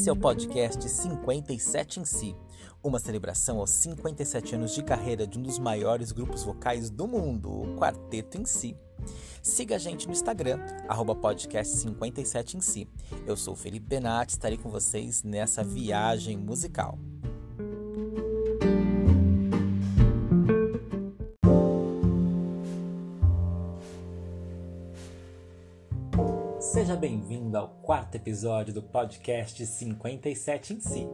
Esse é o podcast 57 em si, uma celebração aos 57 anos de carreira de um dos maiores grupos vocais do mundo, o Quarteto em Si. Siga a gente no Instagram, podcast57 em si. Eu sou Felipe Benatti, estarei com vocês nessa viagem musical. Bem-vindo ao quarto episódio do podcast 57 em si.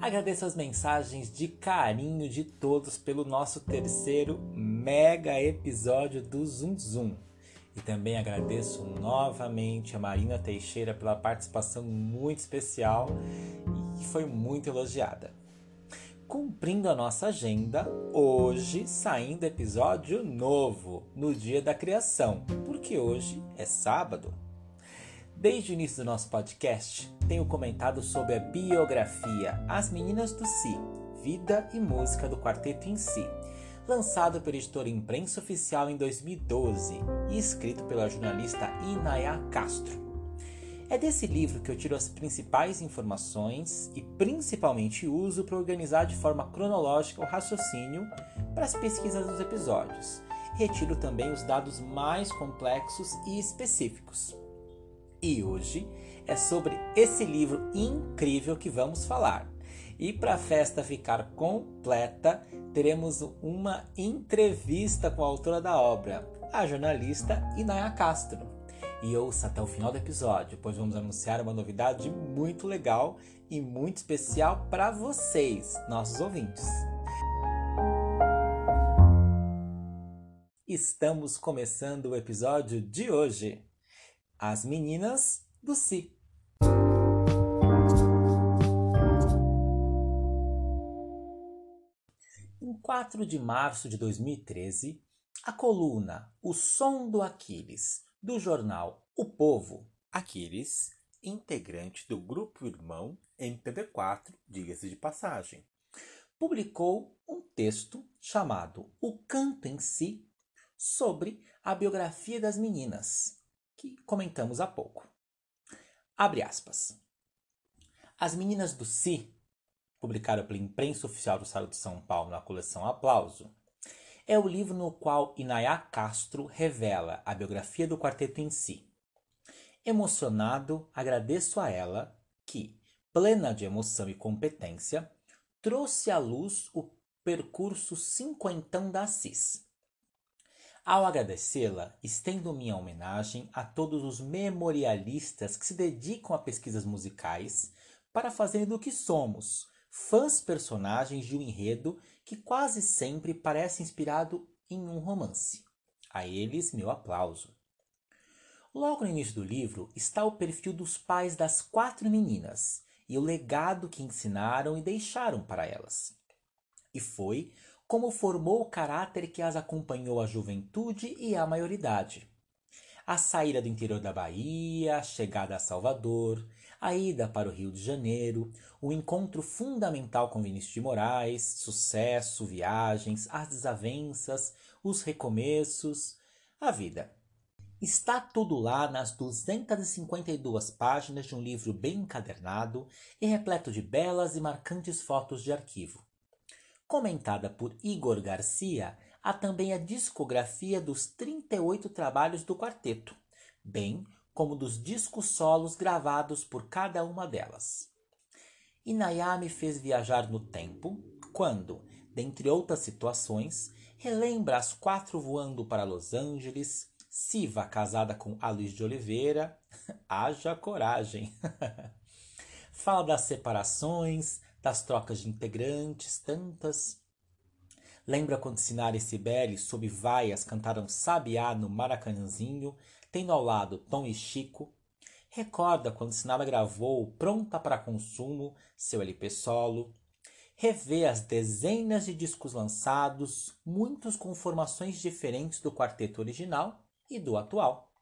Agradeço as mensagens de carinho de todos pelo nosso terceiro mega episódio do Zoom Zoom. E também agradeço novamente a Marina Teixeira pela participação muito especial e foi muito elogiada. Cumprindo a nossa agenda, hoje saindo episódio novo, no dia da criação, porque hoje é sábado. Desde o início do nosso podcast, tenho comentado sobre a biografia As Meninas do Si, Vida e Música do Quarteto em Si, lançado pela editora Imprensa Oficial em 2012 e escrito pela jornalista Inaya Castro. É desse livro que eu tiro as principais informações e principalmente uso para organizar de forma cronológica o raciocínio para as pesquisas dos episódios. Retiro também os dados mais complexos e específicos. E hoje é sobre esse livro incrível que vamos falar. E para a festa ficar completa, teremos uma entrevista com a autora da obra, a jornalista Inaya Castro. E ouça até o final do episódio, pois vamos anunciar uma novidade muito legal e muito especial para vocês, nossos ouvintes. Estamos começando o episódio de hoje. As Meninas do Si. Em 4 de março de 2013, a coluna O Som do Aquiles, do jornal O Povo, Aquiles, integrante do grupo irmão MPB4, diga-se de passagem, publicou um texto chamado O Canto em Si sobre a biografia das meninas, que comentamos há pouco. Abre aspas. As Meninas do Si, publicado pela imprensa oficial do Estado de São Paulo na coleção Aplauso, é o livro no qual Inaya Castro revela a biografia do quarteto em si. Emocionado, agradeço a ela que, plena de emoção e competência, trouxe à luz o percurso cinquentão da Assis ao agradecê-la, estendo minha homenagem a todos os memorialistas que se dedicam a pesquisas musicais para fazerem do que somos, fãs personagens de um enredo que quase sempre parece inspirado em um romance. A eles, meu aplauso. Logo no início do livro está o perfil dos pais das quatro meninas e o legado que ensinaram e deixaram para elas. E foi como formou o caráter que as acompanhou a juventude e a maioridade. A saída do interior da Bahia, a chegada a Salvador, a ida para o Rio de Janeiro, o encontro fundamental com Vinícius de Moraes, sucesso, viagens, as desavenças, os recomeços, a vida. Está tudo lá nas 252 páginas de um livro bem encadernado e repleto de belas e marcantes fotos de arquivo. Comentada por Igor Garcia, há também a discografia dos 38 trabalhos do quarteto, bem como dos discos solos gravados por cada uma delas. Inayá me fez viajar no tempo quando, dentre outras situações, relembra as quatro voando para Los Angeles, Siva casada com Luiz de Oliveira, haja coragem. Fala das separações, das trocas de integrantes, tantas. Lembra quando Sinara e Cibele, sob vaias, cantaram Sabiá no Maracanãzinho, tendo ao lado Tom e Chico? Recorda quando Sinara gravou Pronta para Consumo, seu LP solo? Revê as dezenas de discos lançados, muitos com formações diferentes do quarteto original e do atual.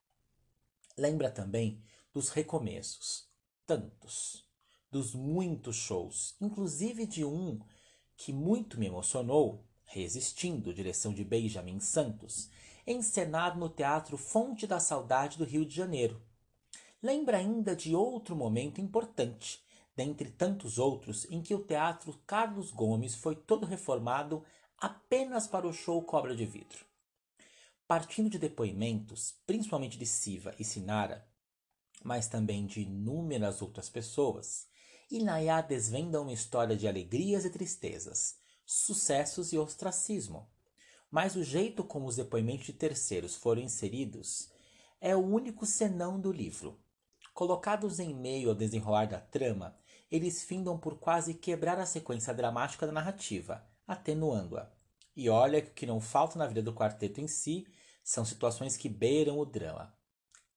Lembra também dos recomeços, tantos dos muitos shows, inclusive de um que muito me emocionou, Resistindo, direção de Benjamin Santos, encenado no Teatro Fonte da Saudade do Rio de Janeiro. Lembra ainda de outro momento importante, dentre tantos outros em que o Teatro Carlos Gomes foi todo reformado apenas para o show Cobra de Vidro. Partindo de depoimentos, principalmente de Siva e Sinara, mas também de inúmeras outras pessoas, Inayá desvenda uma história de alegrias e tristezas, sucessos e ostracismo. Mas o jeito como os depoimentos de terceiros foram inseridos é o único senão do livro. Colocados em meio ao desenrolar da trama, eles findam por quase quebrar a sequência dramática da narrativa, atenuando-a. E olha que o que não falta na vida do quarteto em si são situações que beiram o drama.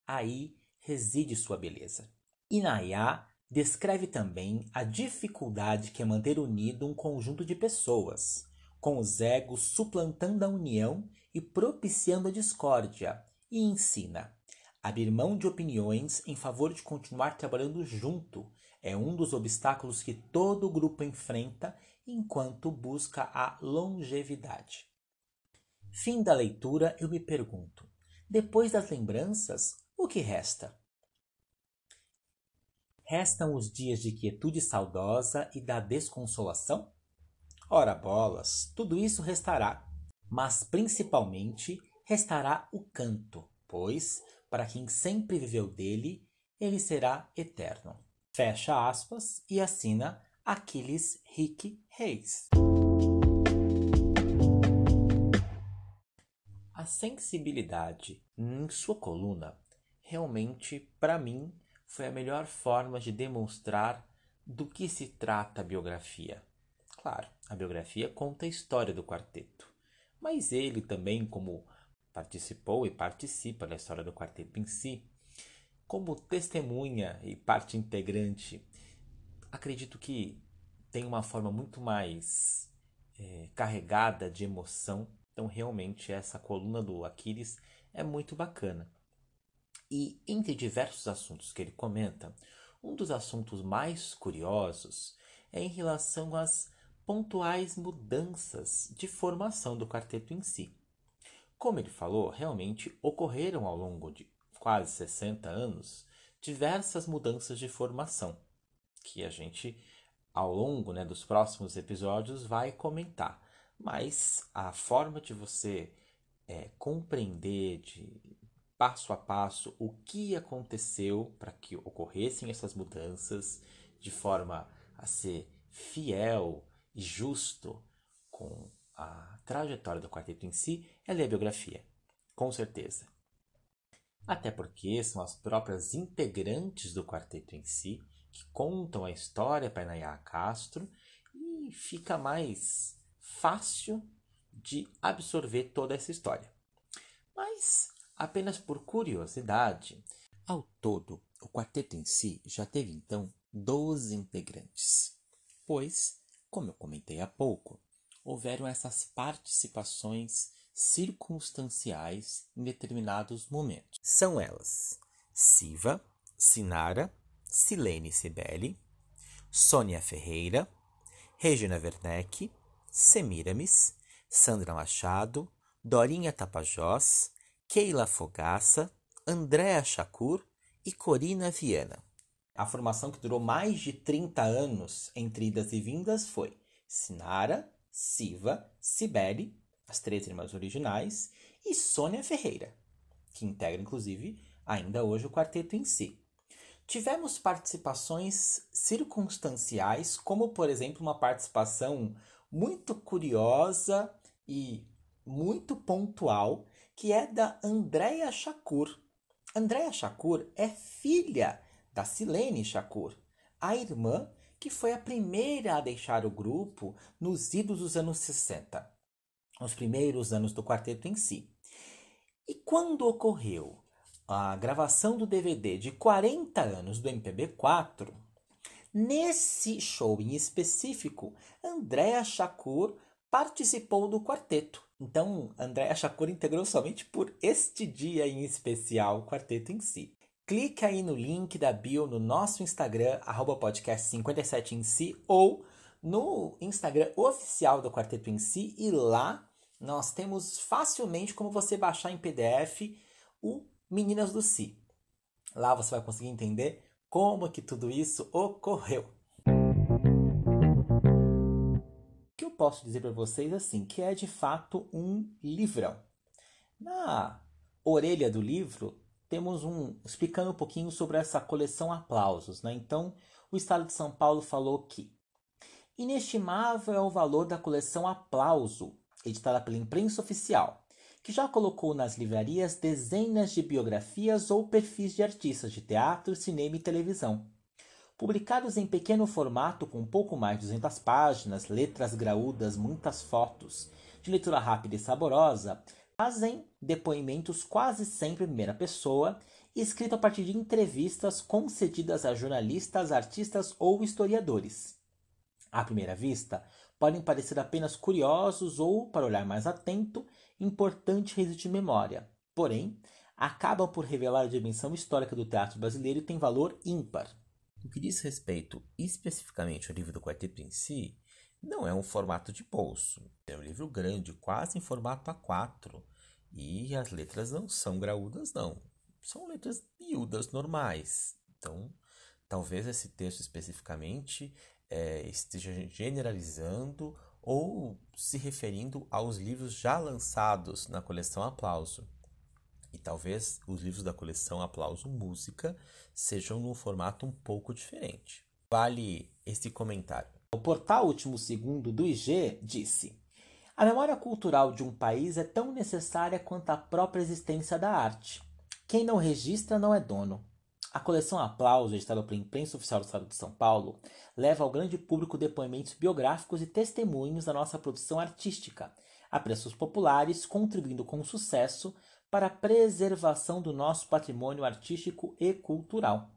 Aí reside sua beleza. Inayá descreve também a dificuldade que é manter unido um conjunto de pessoas, com os egos suplantando a união e propiciando a discórdia, e ensina: abrir mão de opiniões em favor de continuar trabalhando junto é um dos obstáculos que todo grupo enfrenta enquanto busca a longevidade. Fim da leitura, eu me pergunto: depois das lembranças, o que resta? Restam os dias de quietude saudosa e da desconsolação? Ora bolas, tudo isso restará, mas principalmente restará o canto, pois, para quem sempre viveu dele, ele será eterno. Fecha aspas e assina Aquiles Rick Reis. A sensibilidade em sua coluna realmente, para mim, foi a melhor forma de demonstrar do que se trata a biografia. Claro, a biografia conta a história do quarteto, mas ele também, como participou e participa da história do quarteto em si, como testemunha e parte integrante, acredito que tem uma forma muito mais é, carregada de emoção. Então, realmente, essa coluna do Aquiles é muito bacana. E entre diversos assuntos que ele comenta, um dos assuntos mais curiosos é em relação às pontuais mudanças de formação do quarteto em si. Como ele falou, realmente ocorreram ao longo de quase 60 anos diversas mudanças de formação, que a gente, ao longo né, dos próximos episódios, vai comentar. Mas a forma de você é, compreender de passo a passo o que aconteceu para que ocorressem essas mudanças de forma a ser fiel e justo com a trajetória do quarteto em si é ler a biografia, com certeza. Até porque são as próprias integrantes do quarteto em si que contam a história para Nayá Castro e fica mais fácil de absorver toda essa história. Mas, apenas por curiosidade, ao todo, o quarteto em si já teve então 12 integrantes, pois, como eu comentei há pouco, houveram essas participações circunstanciais em determinados momentos. São elas Siva, Sinara, Silene Sibeli, Sônia Ferreira, Regina Werneck, Semiramis, Sandra Machado, Dorinha Tapajós, Keila Fogaça, Andréa Chacur e Corina Viana. A formação que durou mais de 30 anos entre idas e vindas foi Sinara, Siva, Cibele, as três irmãs originais, e Sônia Ferreira, que integra inclusive ainda hoje o quarteto em si. Tivemos participações circunstanciais, como por exemplo uma participação muito curiosa e muito pontual, que é da Andréa Shakur. Andréa Shakur é filha da Silene Shakur, a irmã que foi a primeira a deixar o grupo nos idos dos anos 60, os primeiros anos do quarteto em si. E quando ocorreu a gravação do DVD de 40 anos do MPB4, nesse show em específico, Andréa Shakur participou do quarteto. Então, Andréa Shakur integrou somente por este dia em especial o quarteto em si. Clique aí no link da bio no nosso Instagram, podcast57 em si, ou no Instagram oficial do Quarteto em si, e lá nós temos facilmente como você baixar em PDF o Meninas do Si. Lá você vai conseguir entender como que tudo isso ocorreu. Posso dizer para vocês assim, que é de fato um livrão. Na orelha do livro temos um explicando um pouquinho sobre essa coleção Aplausos, né? Então, o Estado de São Paulo falou que inestimável é o valor da coleção Aplauso, editada pela imprensa oficial, que já colocou nas livrarias dezenas de biografias ou perfis de artistas de teatro, cinema e televisão. Publicados em pequeno formato com pouco mais de 200 páginas, letras graúdas, muitas fotos, de leitura rápida e saborosa, fazem depoimentos quase sempre em primeira pessoa, escrito a partir de entrevistas concedidas a jornalistas, artistas ou historiadores. À primeira vista, podem parecer apenas curiosos ou, para olhar mais atento, importante registro de memória. Porém, acabam por revelar a dimensão histórica do teatro brasileiro e têm valor ímpar. No que diz respeito especificamente ao livro do quarteto em si, não é um formato de bolso. É um livro grande, quase em formato A4. E as letras não são graúdas, não. São letras miúdas normais. Então, talvez esse texto especificamente é, esteja generalizando ou se referindo aos livros já lançados na coleção Aplauso. E talvez os livros da coleção Aplauso Música sejam num formato um pouco diferente. Vale esse comentário. O portal Último Segundo do IG disse: A memória cultural de um país é tão necessária quanto a própria existência da arte. Quem não registra não é dono. A coleção Aplauso, editada pela Imprensa Oficial do Estado de São Paulo, leva ao grande público depoimentos biográficos e testemunhos da nossa produção artística, a preços populares, contribuindo com sucesso para a preservação do nosso patrimônio artístico e cultural.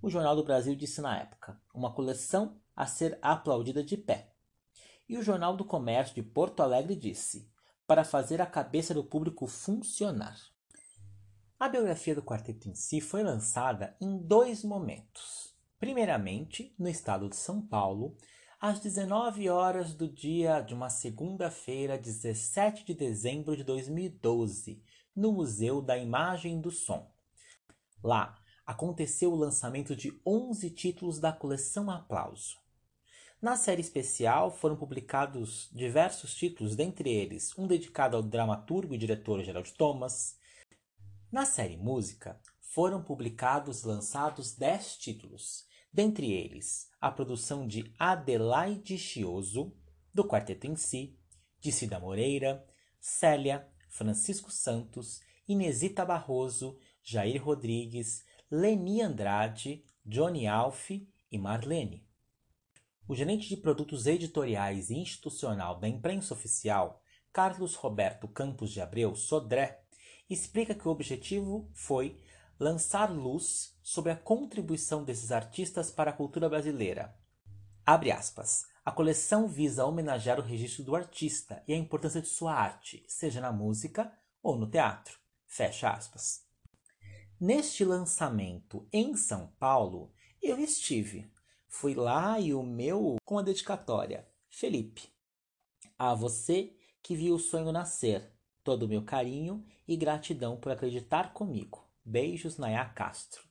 O Jornal do Brasil disse na época: uma coleção a ser aplaudida de pé. E o Jornal do Comércio de Porto Alegre disse: para fazer a cabeça do público funcionar. A biografia do quarteto em si foi lançada em dois momentos. Primeiramente, no estado de São Paulo, às 19 horas do dia de uma segunda-feira, 17 de dezembro de 2012, no Museu da Imagem do Som. Lá aconteceu o lançamento de 11 títulos da coleção Aplauso. Na série especial foram publicados diversos títulos, dentre eles um dedicado ao dramaturgo e diretor Gerald Thomas, na série Música, foram publicados e lançados 10 títulos, dentre eles a produção de Adelaide Chioso, do quarteto em si, de Cida Moreira, Célia, Francisco Santos, Inesita Barroso, Jair Rodrigues, Leni Andrade, Johnny Alf e Marlene. O gerente de produtos editoriais e institucional da imprensa oficial, Carlos Roberto Campos de Abreu Sodré, explica que o objetivo foi lançar luz sobre a contribuição desses artistas para a cultura brasileira. Abre aspas. A coleção visa homenagear o registro do artista e a importância de sua arte, seja na música ou no teatro. Fecha aspas. Neste lançamento em São Paulo, eu estive. Fui lá e o meu com a dedicatória. Felipe, a você que viu o sonho nascer, todo o meu carinho e gratidão por acreditar comigo. Beijos, Nayá Castro.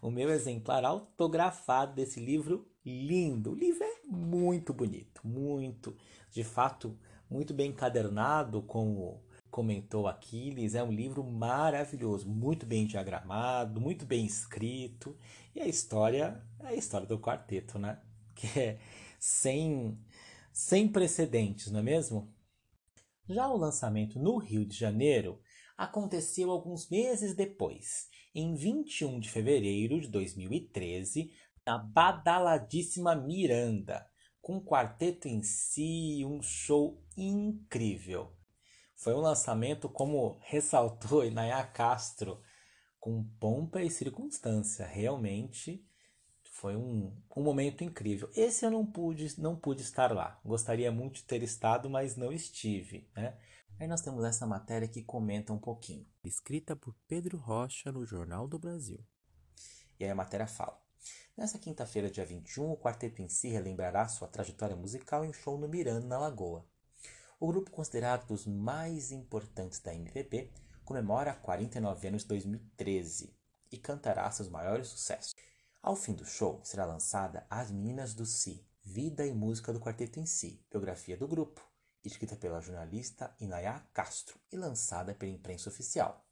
O meu exemplar autografado desse livro lindo. O livro é muito bonito, muito, de fato, muito bem encadernado, como comentou Aquiles. É um livro maravilhoso, muito bem diagramado, muito bem escrito. E a história é a história do quarteto, né? Que é sem, sem precedentes, não é mesmo? Já o lançamento no Rio de Janeiro aconteceu alguns meses depois, em 21 de fevereiro de 2013, na badaladíssima Miranda, com o quarteto em si, um show incrível. Foi um lançamento, como ressaltou Inaya Castro, com pompa e circunstância. Realmente foi um, um momento incrível. Esse eu não pude, não pude estar lá. Gostaria muito de ter estado, mas não estive. Né? Aí nós temos essa matéria que comenta um pouquinho. Escrita por Pedro Rocha no Jornal do Brasil. E aí a matéria fala. Nessa quinta-feira, dia 21, o quarteto em si relembrará sua trajetória musical em um show no Miranda, na Lagoa. O grupo, considerado dos mais importantes da MPB, comemora 49 anos de 2013 e cantará seus maiores sucessos. Ao fim do show, será lançada As Meninas do Si, Vida e Música do Quarteto em Si, biografia do grupo, escrita pela jornalista Inaya Castro e lançada pela imprensa oficial.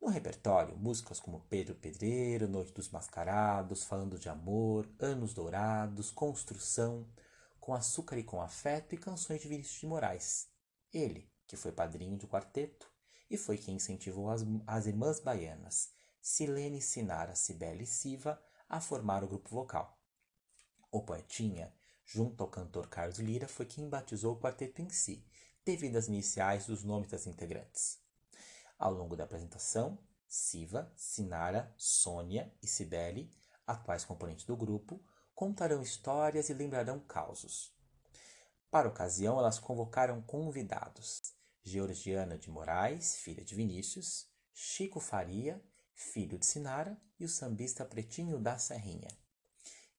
No repertório, músicas como Pedro Pedreiro, Noite dos Mascarados, Falando de Amor, Anos Dourados, Construção, Com Açúcar e com Afeto e canções de Vinícius de Moraes. Ele, que foi padrinho do quarteto e foi quem incentivou as, as irmãs baianas, Silene Sinara, Cibele e Siva, a formar o grupo vocal. O poetinha, junto ao cantor Carlos Lira, foi quem batizou o quarteto em si, devido às iniciais dos nomes das integrantes. Ao longo da apresentação, Siva, Sinara, Sônia e Cibele, atuais componentes do grupo, contarão histórias e lembrarão causos. Para a ocasião, elas convocaram convidados: Georgiana de Moraes, filha de Vinícius, Chico Faria, filho de Sinara, e o sambista Pretinho da Serrinha.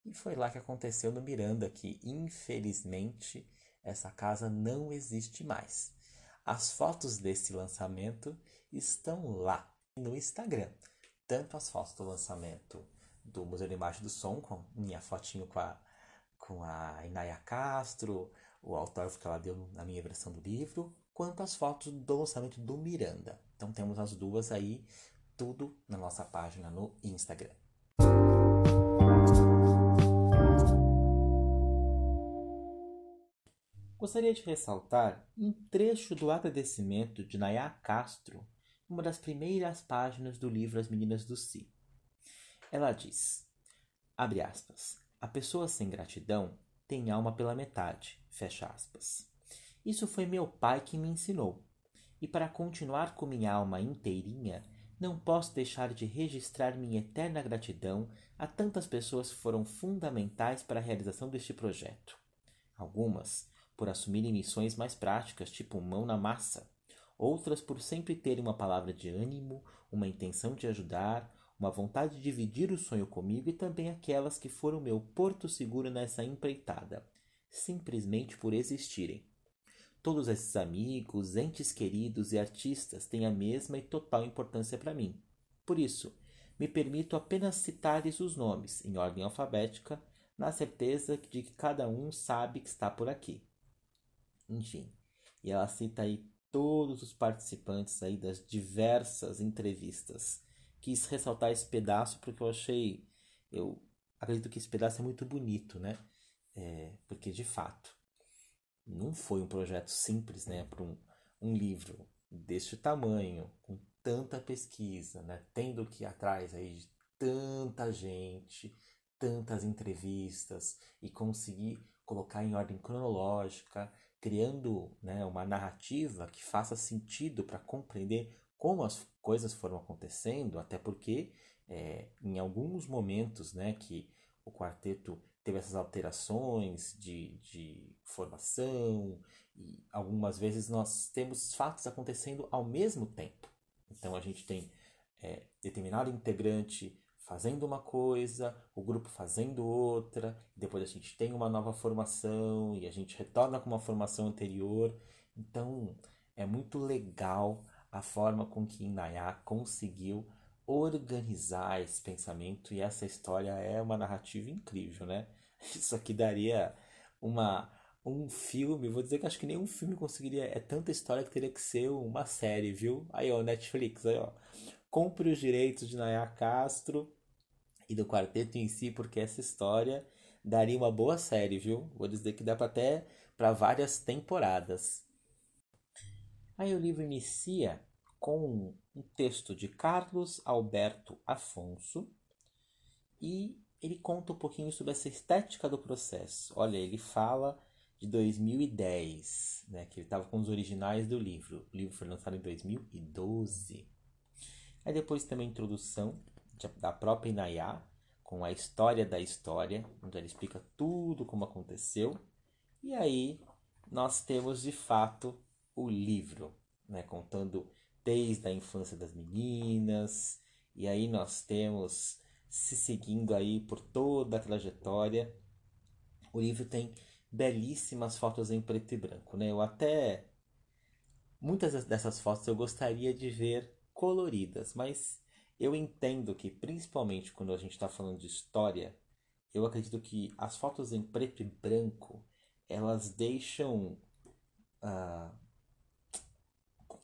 E foi lá que aconteceu no Miranda, que infelizmente essa casa não existe mais. As fotos desse lançamento estão lá no Instagram. Tanto as fotos do lançamento do Museu da Imagem do Som, com minha fotinho com a, com a Inaya Castro, o autógrafo que ela deu na minha versão do livro, quanto as fotos do lançamento do Miranda. Então temos as duas aí, tudo na nossa página no Instagram. Gostaria de ressaltar um trecho do agradecimento de Nayá Castro uma das primeiras páginas do livro As Meninas do Si. Ela diz, abre aspas, a pessoa sem gratidão tem alma pela metade, fecha aspas. Isso foi meu pai que me ensinou. E para continuar com minha alma inteirinha, não posso deixar de registrar minha eterna gratidão a tantas pessoas que foram fundamentais para a realização deste projeto. Algumas por assumirem missões mais práticas, tipo mão na massa, outras por sempre terem uma palavra de ânimo, uma intenção de ajudar, uma vontade de dividir o sonho comigo e também aquelas que foram meu porto seguro nessa empreitada, simplesmente por existirem. Todos esses amigos, entes queridos e artistas têm a mesma e total importância para mim. Por isso, me permito apenas citar-lhes os nomes, em ordem alfabética, na certeza de que cada um sabe que está por aqui. Enfim, e ela cita aí todos os participantes aí das diversas entrevistas. Quis ressaltar esse pedaço porque eu achei, eu acredito que esse pedaço é muito bonito, né? É, porque de fato não foi um projeto simples, né? Para um, um livro deste tamanho, com tanta pesquisa, né? Tendo que ir atrás aí de tanta gente, tantas entrevistas e conseguir colocar em ordem cronológica criando né, uma narrativa que faça sentido para compreender como as coisas foram acontecendo, até porque é, em alguns momentos né, que o quarteto teve essas alterações de, de formação, e algumas vezes nós temos fatos acontecendo ao mesmo tempo. Então a gente tem é, determinado integrante fazendo uma coisa, o grupo fazendo outra, depois a gente tem uma nova formação e a gente retorna com uma formação anterior. Então é muito legal a forma com que Inayá conseguiu organizar esse pensamento e essa história é uma narrativa incrível, né? Isso aqui daria uma um filme, vou dizer que acho que nenhum filme conseguiria, é tanta história que teria que ser uma série, viu? Aí ó, Netflix, aí ó compre os direitos de Nayá Castro e do quarteto em si, porque essa história daria uma boa série, viu? Vou dizer que dá para até para várias temporadas. Aí o livro inicia com um texto de Carlos Alberto Afonso e ele conta um pouquinho sobre essa estética do processo. Olha, ele fala de 2010, né, que ele estava com os originais do livro. O livro foi lançado em 2012. Aí depois tem uma introdução da própria Inayá, com a história da história, onde ela explica tudo como aconteceu. E aí nós temos de fato o livro, né, contando desde a infância das meninas, e aí nós temos se seguindo aí por toda a trajetória. O livro tem belíssimas fotos em preto e branco, né? Eu até muitas dessas fotos eu gostaria de ver coloridas, mas eu entendo que principalmente quando a gente está falando de história, eu acredito que as fotos em preto e branco elas deixam uh,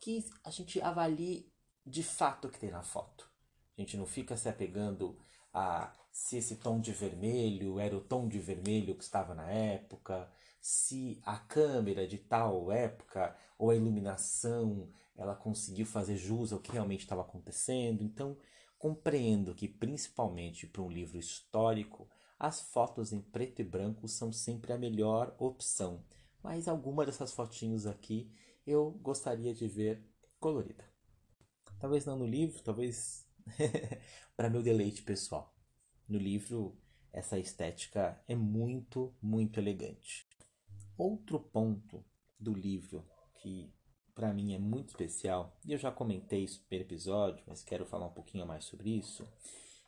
que a gente avalie de fato o que tem na foto. A gente não fica se apegando a se esse tom de vermelho era o tom de vermelho que estava na época, se a câmera de tal época ou a iluminação ela conseguiu fazer jus ao que realmente estava acontecendo. Então, compreendo que principalmente para um livro histórico, as fotos em preto e branco são sempre a melhor opção. Mas alguma dessas fotinhos aqui eu gostaria de ver colorida. Talvez não no livro, talvez para meu deleite pessoal. No livro, essa estética é muito, muito elegante. Outro ponto do livro que para mim é muito especial, e eu já comentei isso no primeiro episódio, mas quero falar um pouquinho mais sobre isso,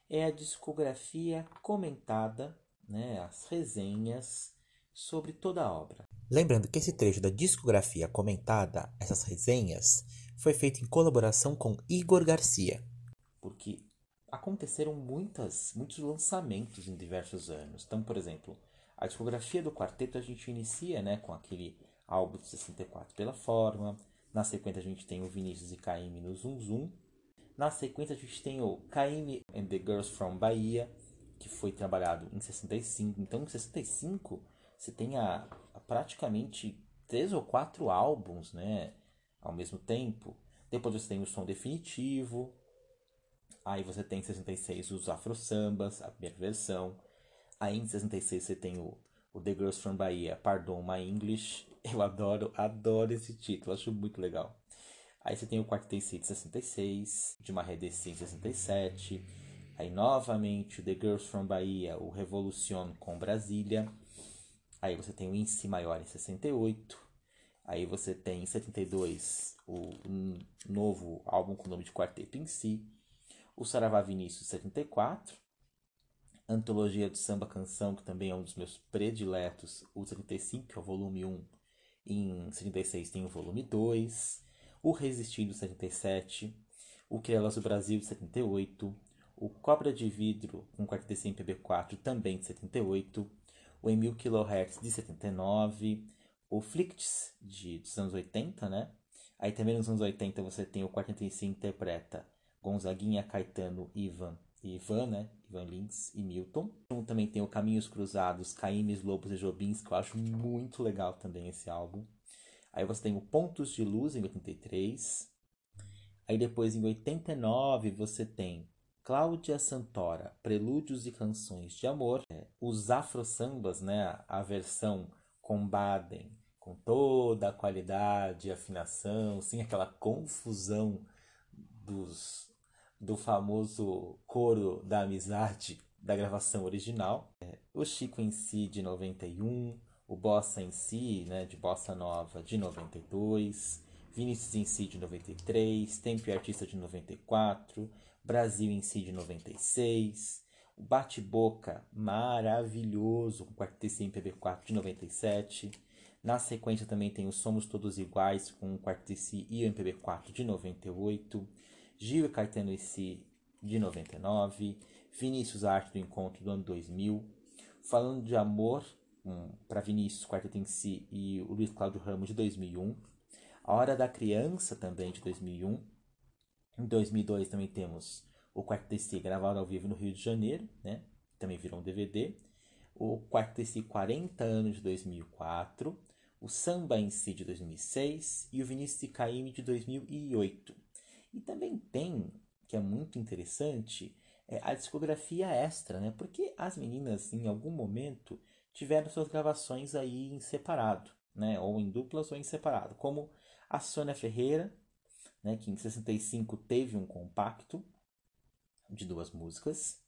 é a discografia comentada, né, as resenhas sobre toda a obra. Lembrando que esse trecho da discografia comentada, essas resenhas, foi feito em colaboração com Igor Garcia. Porque aconteceram muitas, muitos lançamentos em diversos anos. Então, por exemplo, a discografia do quarteto a gente inicia né, com aquele álbum de 64 pela forma. Na sequência a gente tem o Vinícius e Caime no Zum Zum. Na sequência a gente tem o Caime and the Girls from Bahia, que foi trabalhado em 65. Então, em 65 você tem a, a praticamente três ou quatro álbuns, né, ao mesmo tempo. Depois você tem o som definitivo. Aí você tem em 66 os Afro Sambas, a primeira versão. Aí em 66 você tem o, o The Girls from Bahia, Pardon My English. Eu adoro, adoro esse título, acho muito legal. Aí você tem o Quartet de 66, de Maré DC em 67. Aí novamente o The Girls from Bahia, o Revolution com Brasília. Aí você tem o Si maior em 68. Aí você tem em 72 o um novo álbum com o nome de Quarteto em Si. O Saravá Vinícius 74. Antologia do Samba Canção, que também é um dos meus prediletos, o 75, que é o volume 1. Em 76 tem o volume 2. O Resistindo 77. O Crielas do Brasil de 78. O Cobra de Vidro com quarteto em PB4 também de 78 o Emil kHz de 79, o Flicts de, dos anos 80, né? Aí também nos anos 80 você tem o 45 interpreta Gonzaguinha, Caetano, Ivan e Ivan, né? Ivan Lins e Milton. Então, também tem o Caminhos Cruzados, Caímes, Lobos e Jobins, que eu acho muito legal também esse álbum. Aí você tem o Pontos de Luz em 83. Aí depois em 89 você tem Cláudia Santora, Prelúdios e Canções de Amor, é, os afro-sambas, né, a versão com Baden, com toda a qualidade afinação, sem aquela confusão dos, do famoso coro da amizade da gravação original, é, o Chico em si de 91, o Bossa em si, né, de Bossa Nova de 92, Vinícius em si de 93, Tempo e Artista de 94, Brasil em si de 96, o Bate-Boca maravilhoso com Quarteto em PB4 de 97. Na sequência também tem o Somos Todos Iguais com o Quarteto e o MPB4 de 98, Gil e Caetano e Si de 99, Vinícius Arte do Encontro do ano 2000, Falando de Amor um, para Vinícius, Quarteto em Si e o Luiz Cláudio Ramos de 2001, A Hora da Criança também de 2001, em 2002 também temos o Quarto TC gravado ao vivo no Rio de Janeiro, né? Também virou um DVD. O Quarto TC 40 anos de 2004. O Samba em si de 2006 e o Vinícius Caime de 2008. E também tem, que é muito interessante, é a discografia extra, né? Porque as meninas em algum momento tiveram suas gravações aí em separado, né? Ou em duplas ou em separado, como a Sônia Ferreira, né, que em 65 teve um compacto de duas músicas.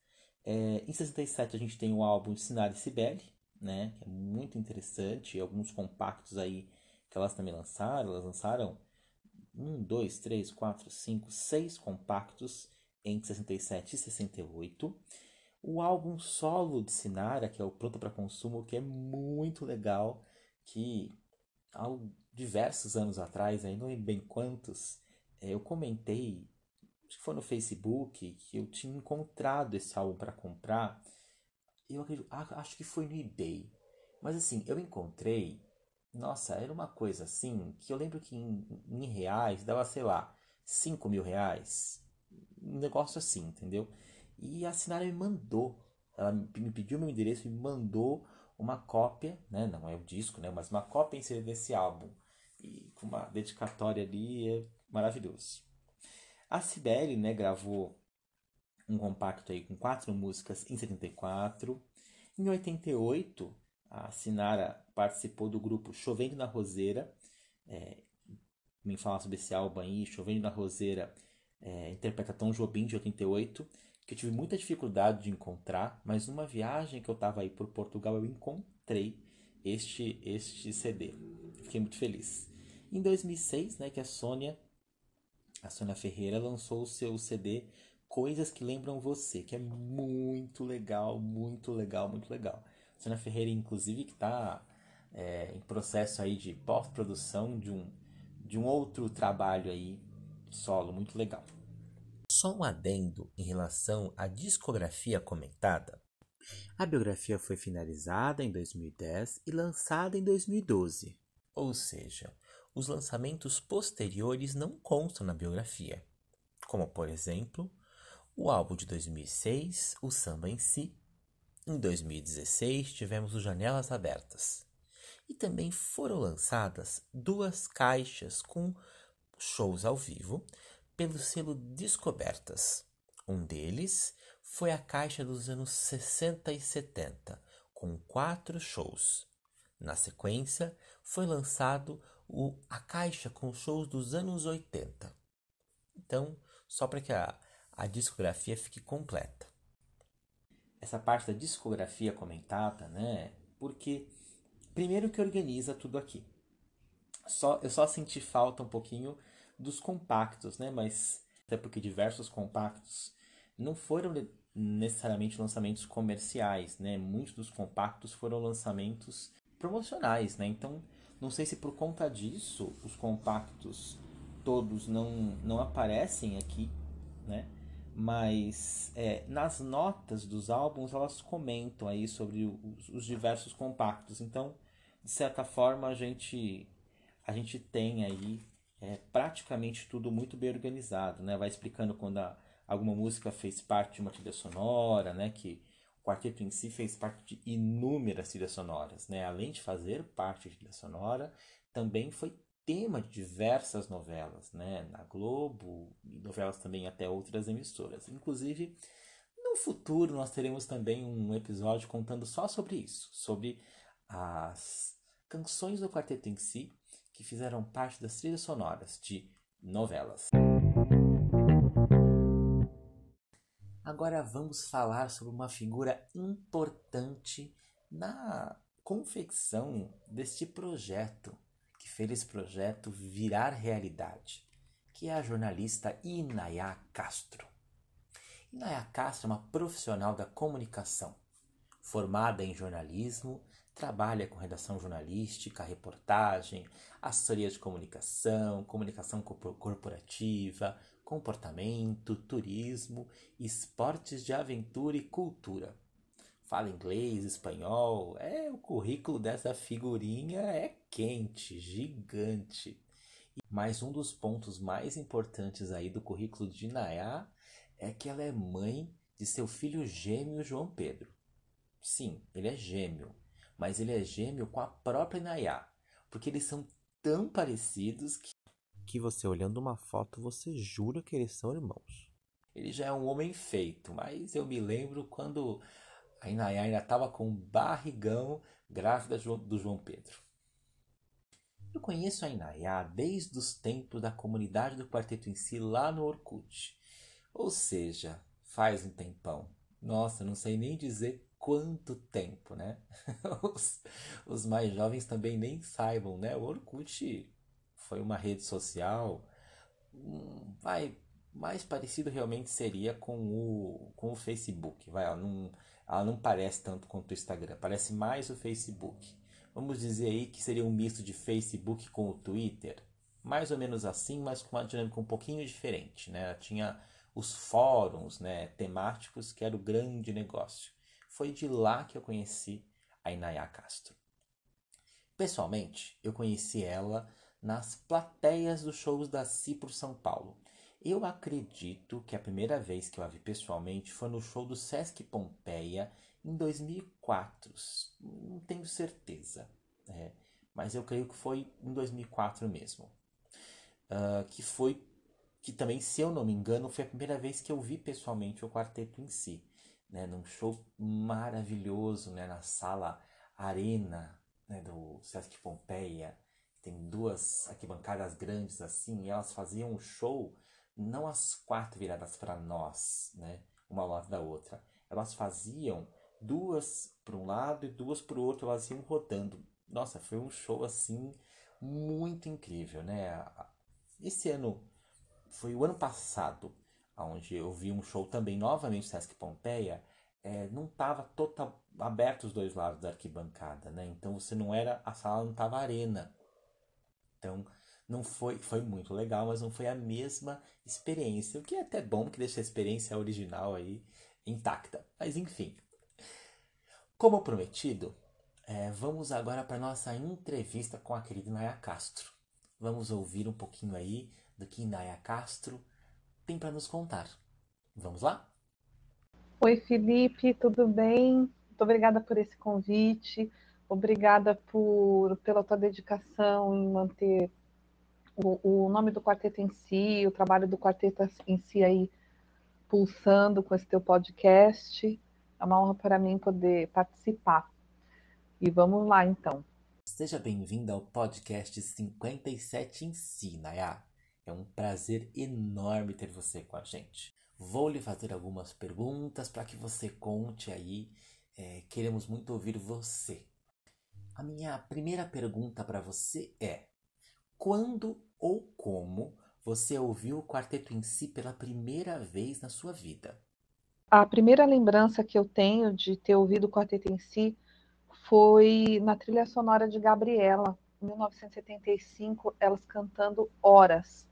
É, em 67 a gente tem o álbum de Sinara e Cibele, né, que é muito interessante, alguns compactos aí que elas também lançaram, elas lançaram um, dois, três, quatro, cinco, seis compactos entre 67 e 68. O álbum solo de Sinara, que é o Pronto para Consumo, que é muito legal, que há diversos anos atrás, aí não lembro bem quantos, é, eu comentei, acho que foi no Facebook, que eu tinha encontrado esse álbum para comprar. eu acredito, acho que foi no eBay. Mas assim, eu encontrei, nossa, era uma coisa assim, que eu lembro que em, em reais dava, sei lá, 5 mil reais. Um negócio assim, entendeu? E a Sinara me mandou. Ela me pediu meu endereço e me mandou uma cópia, né? Não é o disco, né? Mas uma cópia em CD desse álbum. E com uma dedicatória ali, é maravilhoso. A Cibele, né, gravou um compacto aí com quatro músicas em 74. Em 88, a Sinara participou do grupo Chovendo na Roseira. É, me falar sobre esse álbum aí, Chovendo na Roseira, é, interpreta Tom Jobim de 88, que eu tive muita dificuldade de encontrar, mas numa viagem que eu estava aí por Portugal eu encontrei este, este CD. Fiquei muito feliz. Em 2006, né, que a Sônia, a Sônia Ferreira lançou o seu CD Coisas que Lembram Você, que é muito legal, muito legal, muito legal. Sônia Ferreira, inclusive, que está é, em processo aí de pós-produção de um, de um outro trabalho aí solo, muito legal. Só um adendo em relação à discografia comentada. A biografia foi finalizada em 2010 e lançada em 2012, ou seja, os lançamentos posteriores não constam na biografia, como por exemplo o álbum de 2006, O Samba em Si. Em 2016, tivemos o Janelas Abertas. E também foram lançadas duas caixas com shows ao vivo pelo selo Descobertas. Um deles foi a caixa dos anos 60 e 70, com quatro shows. Na sequência, foi lançado o, a caixa com shows dos anos 80. Então, só para que a, a discografia fique completa. Essa parte da discografia comentada, né? Porque primeiro que organiza tudo aqui. Só eu só senti falta um pouquinho dos compactos, né? Mas até porque diversos compactos não foram necessariamente lançamentos comerciais, né? Muitos dos compactos foram lançamentos promocionais, né? Então, não sei se por conta disso os compactos todos não não aparecem aqui, né? Mas é, nas notas dos álbuns elas comentam aí sobre os, os, diversos compactos. Então, de certa forma, a gente, a gente tem aí é, praticamente tudo muito bem organizado, né? Vai explicando quando a, alguma música fez parte de uma trilha sonora, né? Que o quarteto em si fez parte de inúmeras trilhas sonoras, né? Além de fazer parte de trilha sonora, também foi tema de diversas novelas, né? Na Globo e novelas também até outras emissoras. Inclusive, no futuro nós teremos também um episódio contando só sobre isso, sobre as canções do quarteto em si que fizeram parte das trilhas sonoras de novelas. Agora vamos falar sobre uma figura importante na confecção deste projeto que fez esse projeto virar realidade, que é a jornalista Inaya Castro. Inaya Castro é uma profissional da comunicação, formada em jornalismo, trabalha com redação jornalística, reportagem, assessoria de comunicação, comunicação corporativa, comportamento, turismo, esportes de aventura e cultura fala inglês, espanhol. É, o currículo dessa figurinha é quente, gigante. Mas um dos pontos mais importantes aí do currículo de Nayá é que ela é mãe de seu filho gêmeo João Pedro. Sim, ele é gêmeo, mas ele é gêmeo com a própria Nayá, porque eles são tão parecidos que que você olhando uma foto você jura que eles são irmãos. Ele já é um homem feito, mas eu me lembro quando a Inayá ainda estava com um barrigão grávida do João Pedro. Eu conheço a Inayá desde os tempos da comunidade do quarteto em si lá no Orkut. Ou seja, faz um tempão. Nossa, não sei nem dizer quanto tempo, né? os, os, mais jovens também nem saibam, né? O Orkut foi uma rede social, um, vai, mais parecido realmente seria com o, com o Facebook, vai, ó, num, ela não parece tanto quanto o Instagram, parece mais o Facebook. Vamos dizer aí que seria um misto de Facebook com o Twitter, mais ou menos assim, mas com uma dinâmica um pouquinho diferente, né? Ela tinha os fóruns, né, temáticos, que era o grande negócio. foi de lá que eu conheci a Inaya Castro. Pessoalmente, eu conheci ela nas plateias dos shows da por São Paulo. Eu acredito que a primeira vez que eu a vi pessoalmente foi no show do Sesc Pompeia em 2004. Não tenho certeza, é, mas eu creio que foi em 2004 mesmo. Uh, que foi que também, se eu não me engano, foi a primeira vez que eu vi pessoalmente o quarteto em si, né, num show maravilhoso, né, na sala Arena né, do Sesc Pompeia. Tem duas arquibancadas grandes assim, e elas faziam um show não as quatro viradas para nós, né, uma ao lado da outra. Elas faziam duas para um lado e duas para o outro, elas iam rodando. Nossa, foi um show assim muito incrível, né? Esse ano foi o ano passado, onde eu vi um show também novamente Sesc Pompeia, é, não estava total aberto os dois lados da arquibancada, né? Então você não era a sala não estava arena. Então não foi foi muito legal, mas não foi a mesma experiência, o que é até bom que deixa a experiência original aí intacta. Mas enfim, como prometido, é, vamos agora para nossa entrevista com a querida Naya Castro. Vamos ouvir um pouquinho aí do que Naya Castro tem para nos contar. Vamos lá? Oi, Felipe, tudo bem? Muito obrigada por esse convite. Obrigada por, pela tua dedicação em manter o, o nome do quarteto em si, o trabalho do quarteto em si aí pulsando com esse teu podcast. É uma honra para mim poder participar. E vamos lá, então. Seja bem-vinda ao podcast 57 em si, Nayá. É um prazer enorme ter você com a gente. Vou lhe fazer algumas perguntas para que você conte aí. É, queremos muito ouvir você. A minha primeira pergunta para você é: quando ou como você ouviu o quarteto em si pela primeira vez na sua vida? A primeira lembrança que eu tenho de ter ouvido o quarteto em si foi na trilha sonora de Gabriela, em 1975, elas cantando Horas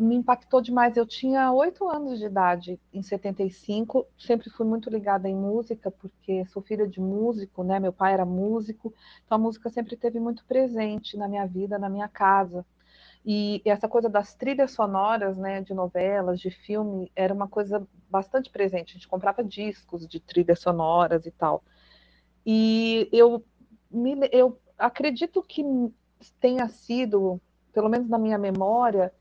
me impactou demais. Eu tinha oito anos de idade em 75, sempre fui muito ligada em música, porque sou filha de músico, né? Meu pai era músico, então a música sempre esteve muito presente na minha vida, na minha casa. E essa coisa das trilhas sonoras, né, de novelas, de filme, era uma coisa bastante presente. A gente comprava discos de trilhas sonoras e tal. E eu, me, eu acredito que tenha sido, pelo menos na minha memória,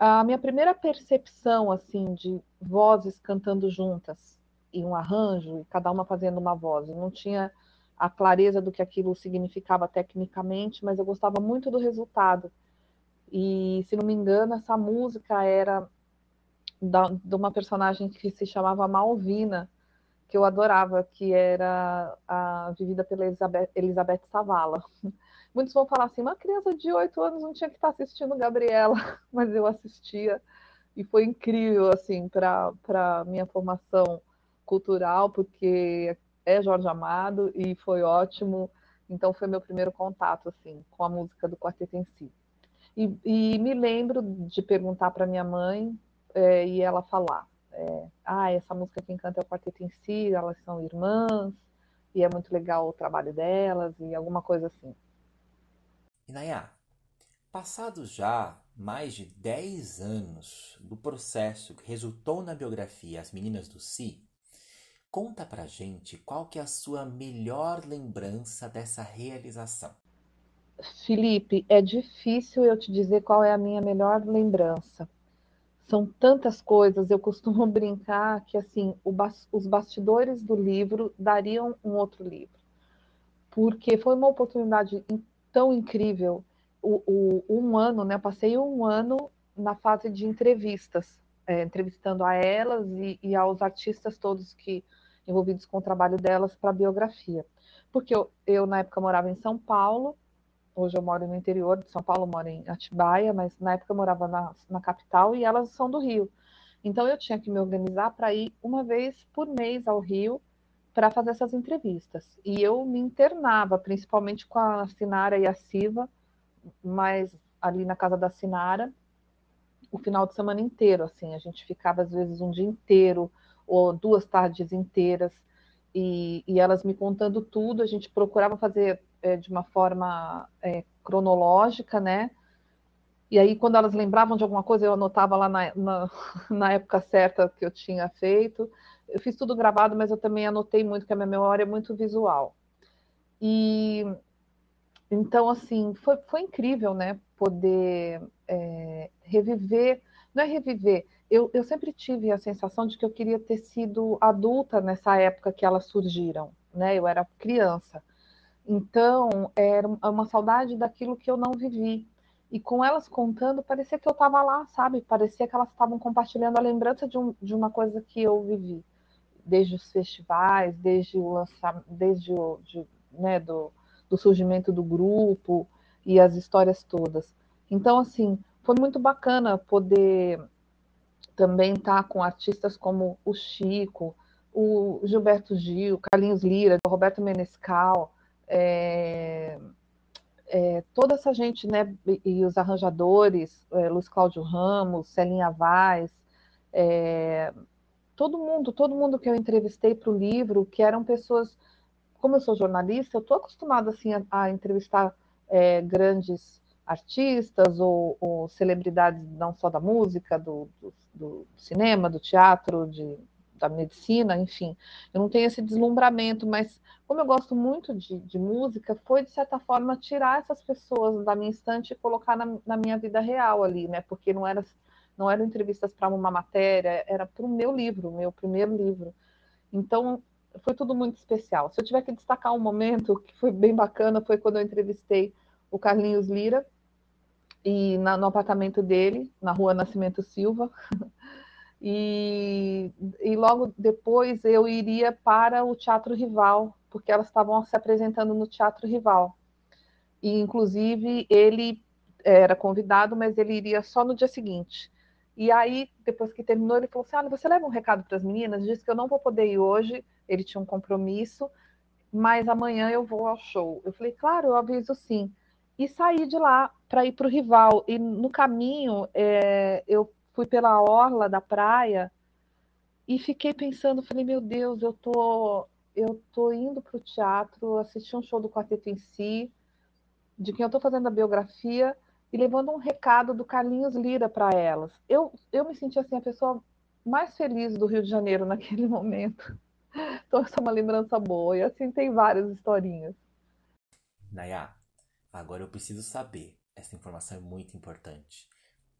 a minha primeira percepção assim de vozes cantando juntas em um arranjo, cada uma fazendo uma voz, eu não tinha a clareza do que aquilo significava tecnicamente, mas eu gostava muito do resultado. E se não me engano, essa música era da, de uma personagem que se chamava Malvina, que eu adorava, que era a, vivida pela Elizabeth, Elizabeth Savala. Muitos vão falar assim, uma criança de oito anos não tinha que estar assistindo Gabriela, mas eu assistia e foi incrível assim para para minha formação cultural, porque é Jorge Amado e foi ótimo. Então foi meu primeiro contato assim com a música do quarteto em si. E, e me lembro de perguntar para minha mãe é, e ela falar: é, ah, essa música quem canta é o quarteto em si, elas são irmãs e é muito legal o trabalho delas e alguma coisa assim. Inayá, passados já mais de 10 anos do processo que resultou na biografia As Meninas do Si, conta pra gente qual que é a sua melhor lembrança dessa realização. Felipe, é difícil eu te dizer qual é a minha melhor lembrança. São tantas coisas, eu costumo brincar que assim, bas os bastidores do livro dariam um outro livro. Porque foi uma oportunidade tão incrível. O, o, um ano, né? Eu passei um ano na fase de entrevistas, é, entrevistando a elas e, e, aos artistas todos que envolvidos com o trabalho delas para a biografia. Porque eu, eu, na época, morava em São Paulo, hoje eu moro no interior de São Paulo, moro em Atibaia, mas na época eu morava na, na capital e elas são do Rio. Então eu tinha que me organizar para ir uma vez por mês ao Rio para fazer essas entrevistas. E eu me internava, principalmente com a Sinara e a Siva, mas ali na casa da Sinara, o final de semana inteiro, assim, a gente ficava às vezes um dia inteiro ou duas tardes inteiras. e, e, elas me contando tudo, a gente procurava fazer é, de uma forma é, cronológica, né? E aí, quando elas lembravam de alguma coisa, eu anotava lá na, na, na, época certa que eu tinha feito. Eu fiz tudo gravado, mas eu também anotei muito, que a minha memória é muito visual. E então, assim, foi, foi incrível, né? Poder é, reviver, não é reviver, eu, eu sempre tive a sensação de que eu queria ter sido adulta nessa época que elas surgiram, né? Eu era criança. Então, era uma saudade daquilo que eu não vivi. E com elas contando, parecia que eu estava lá, sabe? Parecia que elas estavam compartilhando a lembrança de, um, de uma coisa que eu vivi. Desde os festivais, desde o lançamento, desde o, de, né, do, do surgimento do grupo e as histórias todas. Então, assim, foi muito bacana poder também estar com artistas como o Chico, o Gilberto Gil, Carlinhos Lira, o Roberto Menescal, é, é, toda essa gente, né, e os arranjadores, é, Luiz Cláudio Ramos, Celinha Vaz, é, todo mundo, todo mundo que eu entrevistei para o livro, que eram pessoas como eu sou jornalista, eu estou acostumada assim, a, a entrevistar é, grandes artistas ou, ou, celebridades não só da música, do, do, do cinema, do teatro, de, da medicina, enfim. Eu não tenho esse deslumbramento, mas como eu gosto muito de, de, música, foi de certa forma tirar essas pessoas da minha estante e colocar na, na minha vida real ali, né? Porque não era não eram entrevistas para uma matéria, era para o meu livro, meu primeiro livro. Então foi tudo muito especial. Se eu tiver que destacar um momento que foi bem bacana, foi quando eu entrevistei o Carlinhos Lira e na, no apartamento dele, na rua Nascimento Silva. E, e logo depois eu iria para o Teatro Rival, porque elas estavam se apresentando no Teatro Rival. E, inclusive, ele era convidado, mas ele iria só no dia seguinte. E aí, depois que terminou, ele falou assim: ah, você leva um recado para as meninas? Disse que eu não vou poder ir hoje, ele tinha um compromisso, mas amanhã eu vou ao show. Eu falei, claro, eu aviso sim. E saí de lá para ir para o rival. E no caminho, é, eu fui pela orla da praia e fiquei pensando, falei, meu Deus, eu tô, eu tô indo para o teatro, assistir um show do Quarteto em Si, de quem eu estou fazendo a biografia, e levando um recado do Carlinhos Lira para elas. Eu, eu me senti assim, a pessoa mais feliz do Rio de Janeiro naquele momento. Então, essa é uma lembrança boa. E assim tem várias historinhas. Nayá, agora eu preciso saber, essa informação é muito importante.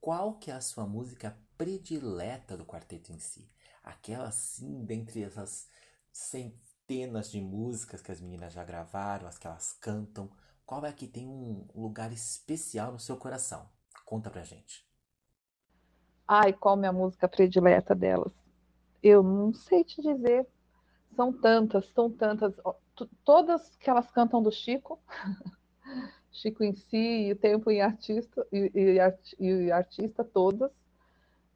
Qual que é a sua música predileta do quarteto em si? Aquela sim, dentre essas centenas de músicas que as meninas já gravaram, as que elas cantam, qual é que tem um lugar especial no seu coração? Conta pra gente. Ai, qual minha música predileta delas? Eu não sei te dizer. São tantas, são tantas. Todas que elas cantam do Chico, Chico em si, e o Tempo em Artista, e, e, e Artista, todas.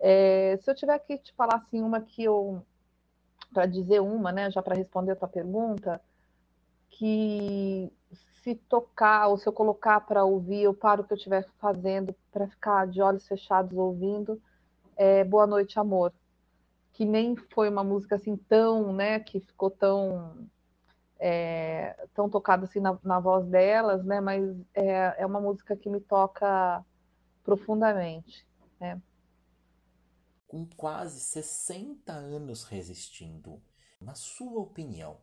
É, se eu tiver que te falar assim, uma que eu. Para dizer uma, né, já para responder a tua pergunta, que se tocar ou se eu colocar para ouvir, eu paro o que eu estiver fazendo para ficar de olhos fechados ouvindo, é Boa Noite Amor que nem foi uma música assim tão, né, que ficou tão é, tão tocada assim na, na, voz delas, né, mas é, é uma música que me toca profundamente, né. Com quase 60 anos resistindo, na sua opinião,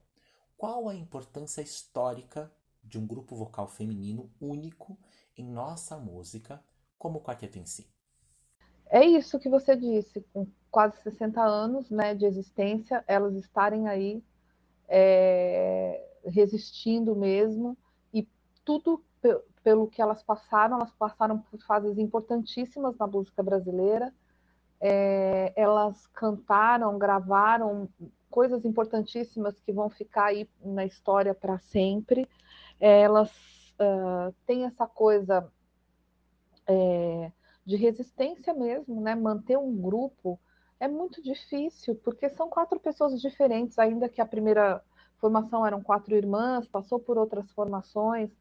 qual a importância histórica de um grupo vocal feminino único em nossa música, como o quarteto em si? É isso que você disse, com quase 60 anos né, de existência, elas estarem aí é, resistindo mesmo, e tudo pelo que elas passaram, elas passaram por fases importantíssimas na música brasileira, é, elas cantaram, gravaram coisas importantíssimas que vão ficar aí na história para sempre. É, elas uh, têm essa coisa é, de resistência mesmo, né? Manter um grupo é muito difícil, porque são quatro pessoas diferentes, ainda que a primeira formação eram quatro irmãs, passou por outras formações,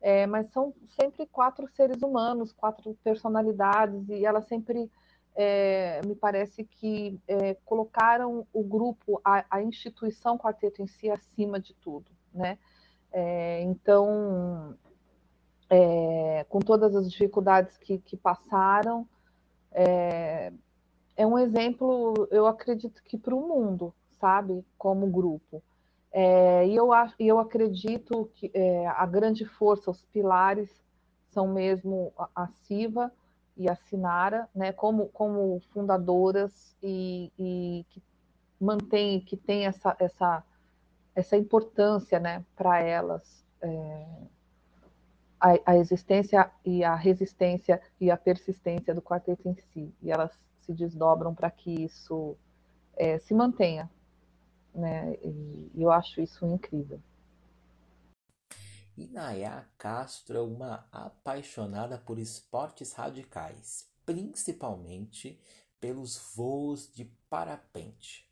é, mas são sempre quatro seres humanos, quatro personalidades, e elas sempre é, me parece que é, colocaram o grupo, a, a, instituição quarteto em si acima de tudo, né? É, então, é, com todas as dificuldades que, que passaram, é, é, um exemplo, eu acredito que para o mundo, sabe, como grupo. É, e eu, eu acredito que a grande força, os pilares, são mesmo a, a Siva, e a Sinara, né, como, como fundadoras e, e que mantém, que tem essa, essa, essa importância né, para elas, é, a, a, existência e a resistência e a persistência do quarteto em si. E elas se desdobram para que isso é, se mantenha. Né, e, eu acho isso incrível. Inaya Castro é uma apaixonada por esportes radicais, principalmente pelos voos de parapente.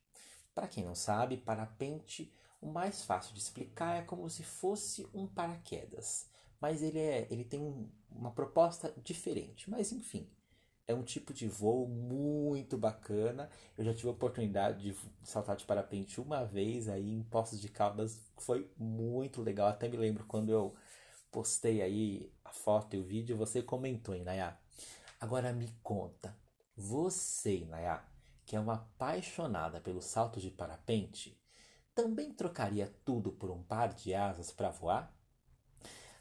Para quem não sabe, parapente, o mais fácil de explicar é como se fosse um paraquedas, mas ele, é, ele tem um, uma proposta diferente. Mas enfim, é um tipo de voo muito bacana. Eu já tive a oportunidade de saltar de parapente uma vez aí em Poços de Caldas. Foi muito legal. Até me lembro quando eu postei aí a foto e o vídeo, você comentou, hein, Nayá? Agora me conta, você, Nayá, que é uma apaixonada pelo salto de parapente, também trocaria tudo por um par de asas para voar?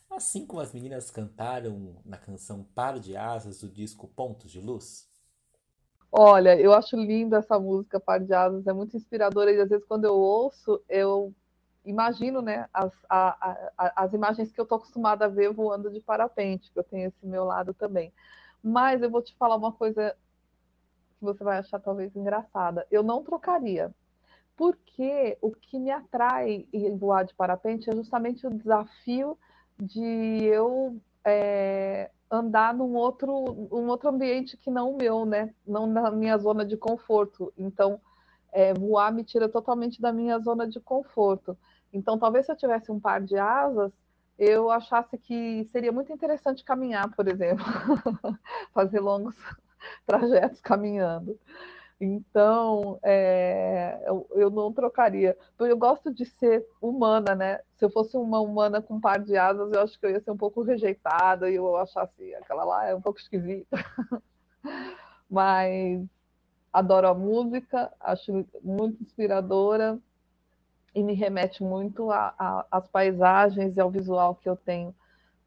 Assim como as meninas cantaram na canção Par de Asas do disco Pontos de Luz? Olha, eu acho linda essa música Par de Asas, é muito inspiradora e às vezes quando eu ouço, eu imagino né, as, a, a, as imagens que eu estou acostumada a ver voando de parapente, que eu tenho esse meu lado também. Mas eu vou te falar uma coisa que você vai achar talvez engraçada. Eu não trocaria, porque o que me atrai em voar de parapente é justamente o desafio de eu é, andar num outro, um outro ambiente que não o meu, né? Não na minha zona de conforto. Então, é, voar me tira totalmente da minha zona de conforto. Então, talvez se eu tivesse um par de asas, eu achasse que seria muito interessante caminhar, por exemplo, fazer longos trajetos caminhando. Então, é, eu, eu, não trocaria. Eu gosto de ser humana, né? Se eu fosse uma humana com um par de asas, eu acho que eu ia ser um pouco rejeitada e eu achasse aquela lá é um pouco esquisita. Mas adoro a música, acho muito inspiradora e me remete muito às paisagens e ao visual que eu tenho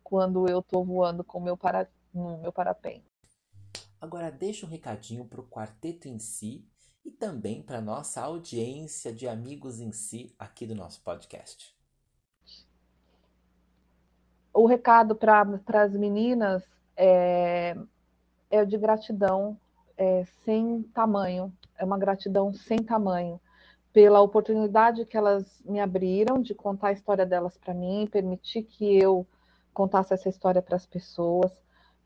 quando eu estou voando com meu para, no meu parapente. Agora deixa um recadinho para o quarteto em si e também para nossa audiência de amigos em si aqui do nosso podcast. O recado para as meninas é, é de gratidão é, sem tamanho, é uma gratidão sem tamanho. Pela oportunidade que elas me abriram de contar a história delas para mim, permitir que eu contasse essa história para as pessoas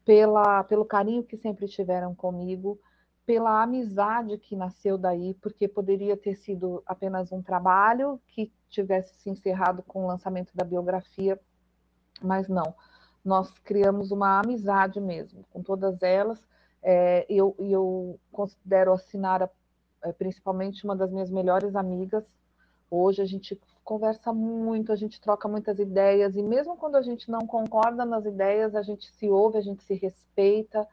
pela, pelo carinho que sempre tiveram comigo, pela amizade que nasceu daí, porque poderia ter sido apenas um trabalho que tivesse se encerrado com o lançamento da biografia, mas não. Nós criamos uma amizade mesmo com todas elas. É, eu, eu considero a Sinara é, principalmente uma das minhas melhores amigas. Hoje a gente conversa muito, a gente troca muitas ideias, e mesmo quando a gente não concorda nas ideias, a gente se ouve, a gente se respeita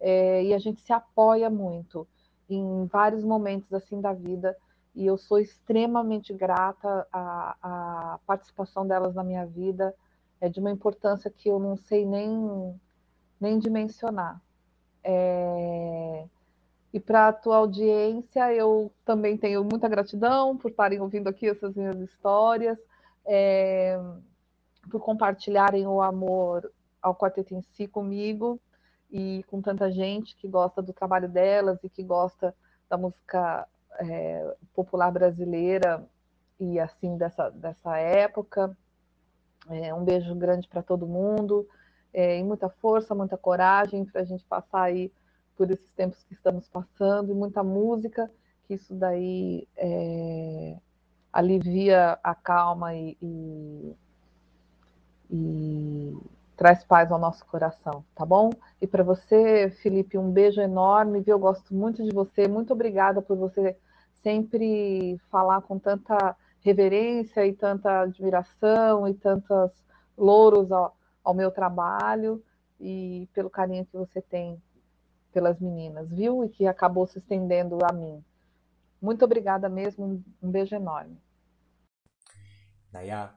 é, e a gente se apoia muito em vários momentos assim da vida. E eu sou extremamente grata à, à participação delas na minha vida, é de uma importância que eu não sei nem, nem dimensionar. É... E para a tua audiência, eu também tenho muita gratidão por estarem ouvindo aqui essas minhas histórias, é, por compartilharem o amor ao quarteto em si comigo e com tanta gente que gosta do trabalho delas e que gosta da música é, popular brasileira e assim dessa, dessa época. É, um beijo grande para todo mundo é, e muita força, muita coragem para a gente passar aí por esses tempos que estamos passando, e muita música, que isso daí é, alivia a calma e, e, e, traz paz ao nosso coração, tá bom? E para você, Felipe, um beijo enorme, viu? Eu gosto muito de você, muito obrigada por você sempre falar com tanta reverência e tanta admiração e tantos louros ao, ao meu trabalho e pelo carinho que você tem pelas meninas, viu? E que acabou se estendendo a mim. Muito obrigada mesmo, um beijo enorme. Nayá,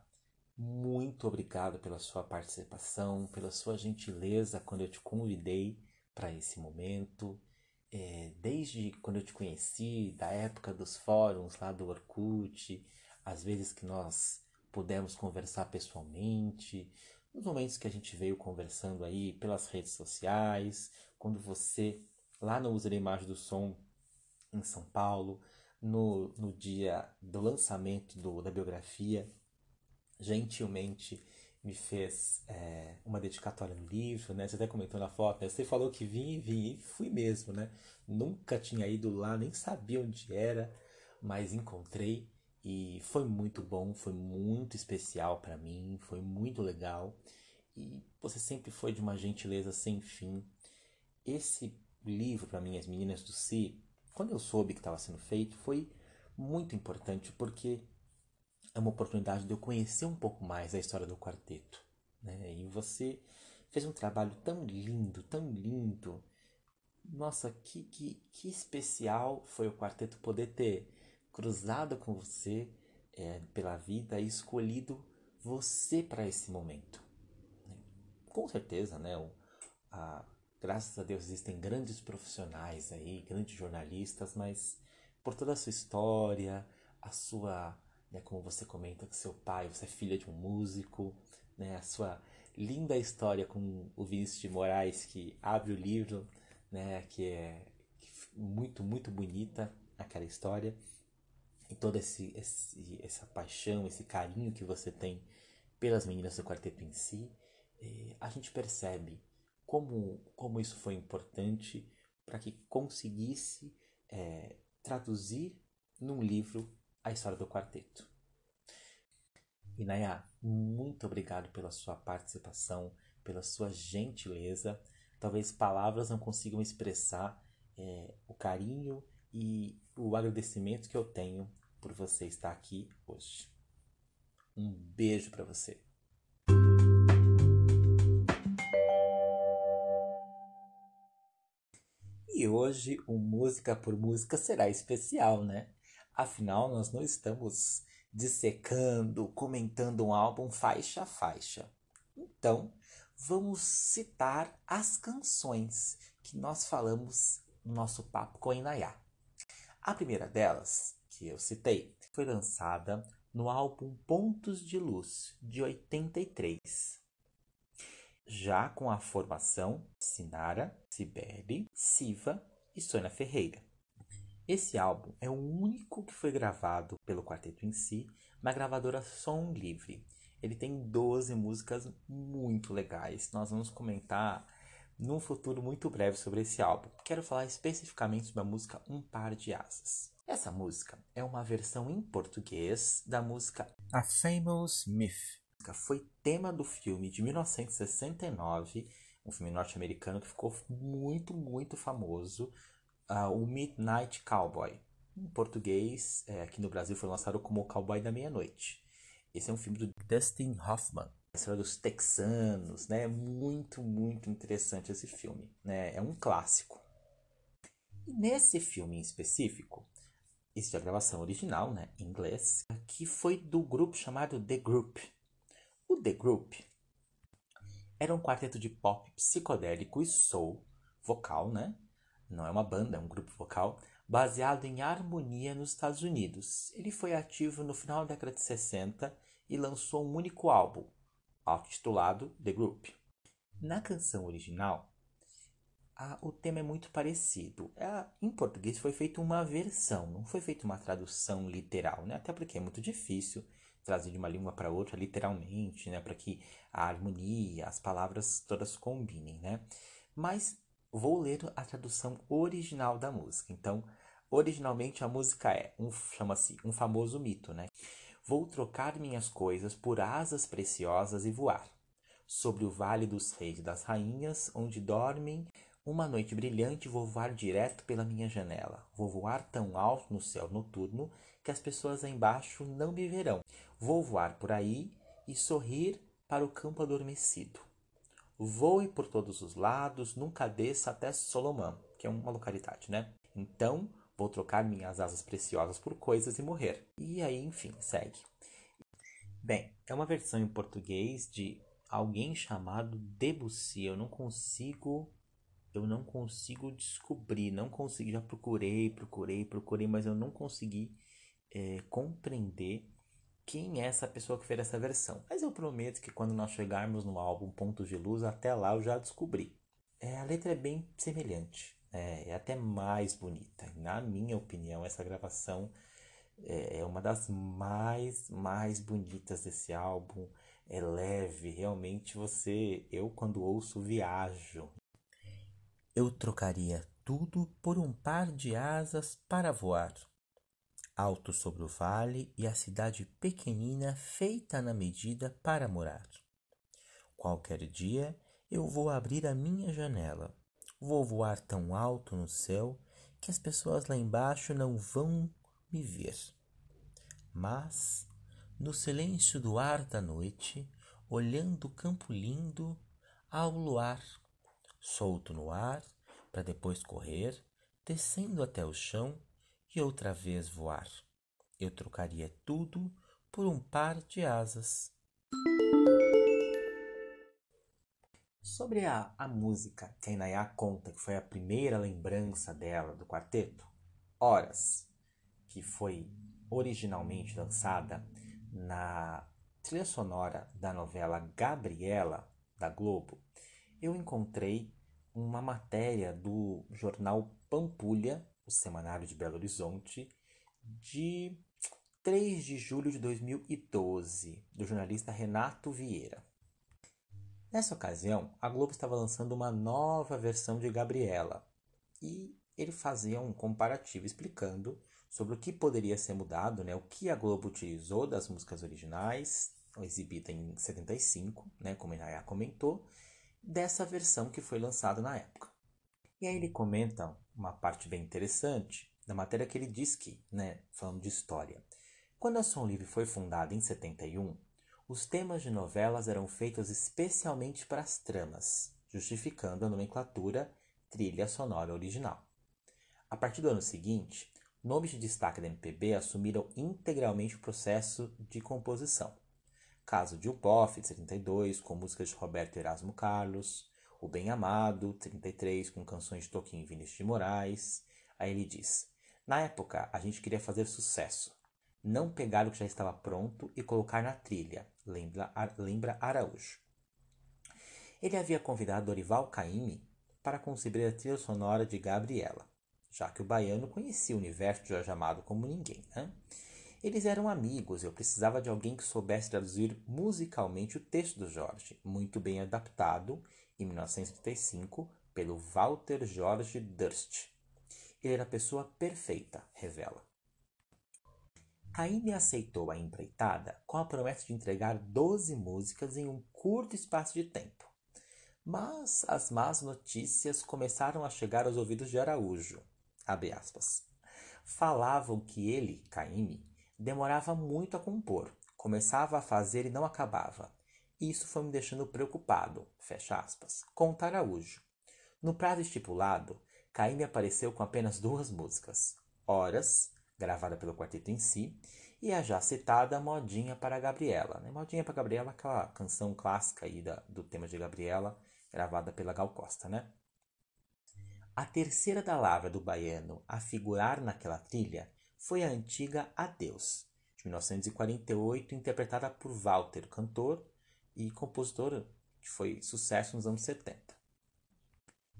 muito obrigado pela sua participação, pela sua gentileza quando eu te convidei para esse momento. É, desde quando eu te conheci, da época dos fóruns lá do Orkut, às vezes que nós pudemos conversar pessoalmente, nos momentos que a gente veio conversando aí pelas redes sociais, quando você lá no Usa da Imagem do Som em São Paulo, no, no dia do lançamento do, da biografia, gentilmente me fez é, uma dedicatória no livro, né? Você até comentou na foto, né? Você falou que vim e vim e fui mesmo, né? Nunca tinha ido lá, nem sabia onde era, mas encontrei e foi muito bom, foi muito especial para mim, foi muito legal. E você sempre foi de uma gentileza sem fim. Esse livro para mim, As Meninas do Si, quando eu soube que estava sendo feito, foi muito importante porque é uma oportunidade de eu conhecer um pouco mais a história do quarteto. Né? E você fez um trabalho tão lindo, tão lindo. Nossa, que, que, que especial foi o quarteto poder ter cruzado com você é, pela vida e escolhido você para esse momento. Com certeza, né? O, a, graças a Deus existem grandes profissionais aí, grandes jornalistas, mas por toda a sua história, a sua né, como você comenta que seu pai, você é filha de um músico, né, a sua linda história com o Vinícius de Moraes que abre o livro, né, que é muito, muito bonita aquela história e toda esse, esse, essa paixão, esse carinho que você tem pelas meninas do quarteto em si, eh, a gente percebe como, como isso foi importante para que conseguisse é, traduzir num livro a história do quarteto. E Naya, muito obrigado pela sua participação, pela sua gentileza. Talvez palavras não consigam expressar é, o carinho e o agradecimento que eu tenho por você estar aqui hoje. Um beijo para você. E hoje o Música por Música será especial, né? Afinal, nós não estamos dissecando, comentando um álbum faixa a faixa. Então, vamos citar as canções que nós falamos no nosso papo com Inayá. A primeira delas, que eu citei, foi lançada no álbum Pontos de Luz, de 83. Já com a formação Sinara, Sibeli, Siva e Sônia Ferreira. Esse álbum é o único que foi gravado pelo quarteto em si na gravadora Som Livre. Ele tem 12 músicas muito legais. Nós vamos comentar num futuro muito breve sobre esse álbum. Quero falar especificamente sobre a música Um Par de Asas. Essa música é uma versão em português da música A Famous Myth. Foi tema do filme de 1969, um filme norte-americano que ficou muito, muito famoso uh, o Midnight Cowboy. Em português, é, aqui no Brasil foi lançado como O Cowboy da Meia-Noite. Esse é um filme do Dustin Hoffman, a história dos texanos, né? Muito, muito interessante esse filme, né? É um clássico. E nesse filme em específico, esse é a gravação original, né, em inglês, que foi do grupo chamado The Group. O The Group era um quarteto de pop psicodélico e soul vocal, né, não é uma banda, é um grupo vocal, baseado em harmonia nos Estados Unidos. Ele foi ativo no final da década de 60 e lançou um único álbum, auto-titulado The Group. Na canção original, o tema é muito parecido. É, em português foi feita uma versão, não foi feita uma tradução literal, né? até porque é muito difícil trazer de uma língua para outra literalmente, né? para que a harmonia, as palavras todas combinem. Né? Mas Vou ler a tradução original da música. Então, originalmente a música é um chama-se um famoso mito, né? Vou trocar minhas coisas por asas preciosas e voar. sobre o vale dos reis e das rainhas, onde dormem. Uma noite brilhante vou voar direto pela minha janela. Vou voar tão alto no céu noturno que as pessoas lá embaixo não me verão. Vou voar por aí e sorrir para o campo adormecido. Voe por todos os lados, nunca desça até Solomão, que é uma localidade, né? Então vou trocar minhas asas preciosas por coisas e morrer. E aí, enfim, segue. Bem, é uma versão em português de alguém chamado Debussy. Eu não consigo eu não consigo descobrir, não consegui, já procurei, procurei, procurei, mas eu não consegui é, compreender quem é essa pessoa que fez essa versão. Mas eu prometo que quando nós chegarmos no álbum Pontos de Luz, até lá eu já descobri. É, a letra é bem semelhante, é, é até mais bonita. Na minha opinião, essa gravação é, é uma das mais, mais bonitas desse álbum. É leve, realmente você, eu quando ouço viajo. Eu trocaria tudo por um par de asas para voar. Alto sobre o vale e a cidade pequenina feita na medida para morar. Qualquer dia eu vou abrir a minha janela. Vou voar tão alto no céu que as pessoas lá embaixo não vão me ver. Mas, no silêncio do ar da noite, olhando o campo lindo ao luar, solto no ar, para depois correr, descendo até o chão e outra vez voar. Eu trocaria tudo por um par de asas. Sobre a, a música que a Inayá conta que foi a primeira lembrança dela do quarteto, Horas, que foi originalmente lançada na trilha sonora da novela Gabriela, da Globo, eu encontrei uma matéria do jornal Pampulha, o Semanário de Belo Horizonte, de 3 de julho de 2012, do jornalista Renato Vieira. Nessa ocasião, a Globo estava lançando uma nova versão de Gabriela e ele fazia um comparativo explicando sobre o que poderia ser mudado, né, o que a Globo utilizou das músicas originais, exibida em 75, né, como a Inaya comentou, dessa versão que foi lançada na época. E aí ele comenta uma parte bem interessante da matéria que ele diz que, né, falando de história, quando a Som Livre foi fundada em 71, os temas de novelas eram feitos especialmente para as tramas, justificando a nomenclatura trilha sonora original. A partir do ano seguinte, nomes de destaque da MPB assumiram integralmente o processo de composição. Caso de Upoff, de 72, com músicas de Roberto Erasmo Carlos, O Bem Amado, 33, com canções de Toquinho e Vinícius de Moraes. Aí ele diz: Na época, a gente queria fazer sucesso, não pegar o que já estava pronto e colocar na trilha, lembra, lembra Araújo. Ele havia convidado Dorival Caymmi para conceber a trilha sonora de Gabriela já que o baiano conhecia o universo de Jorge Amado como ninguém. Né? Eles eram amigos, eu precisava de alguém que soubesse traduzir musicalmente o texto do Jorge, muito bem adaptado, em 1935, pelo Walter George Durst. Ele era a pessoa perfeita, revela. Raine aceitou a empreitada com a promessa de entregar 12 músicas em um curto espaço de tempo. Mas as más notícias começaram a chegar aos ouvidos de Araújo. Falavam que ele, Caíme, demorava muito a compor, começava a fazer e não acabava. Isso foi me deixando preocupado, fecha aspas. Conta Araújo. No prazo estipulado, Caíme apareceu com apenas duas músicas, Horas, gravada pelo quarteto em si, e a já citada Modinha para Gabriela. Né? Modinha para Gabriela, aquela canção clássica aí da, do tema de Gabriela, gravada pela Gal Costa, né? A terceira da lavra do baiano a figurar naquela trilha foi a antiga Adeus, de 1948, interpretada por Walter, cantor e compositor que foi sucesso nos anos 70.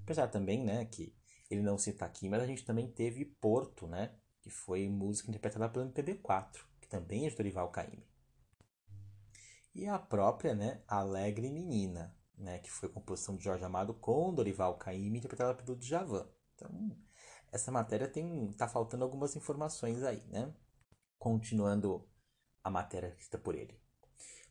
Apesar também, né, que ele não cita aqui, mas a gente também teve Porto, né, que foi música interpretada pelo MPB4, que também é de Dorival Caymmi. E a própria, né, Alegre Menina, né, que foi composição de Jorge Amado com Dorival Caymmi, interpretada pelo Djavan. Então, essa matéria tem tá faltando algumas informações aí, né? Continuando a matéria escrita por ele.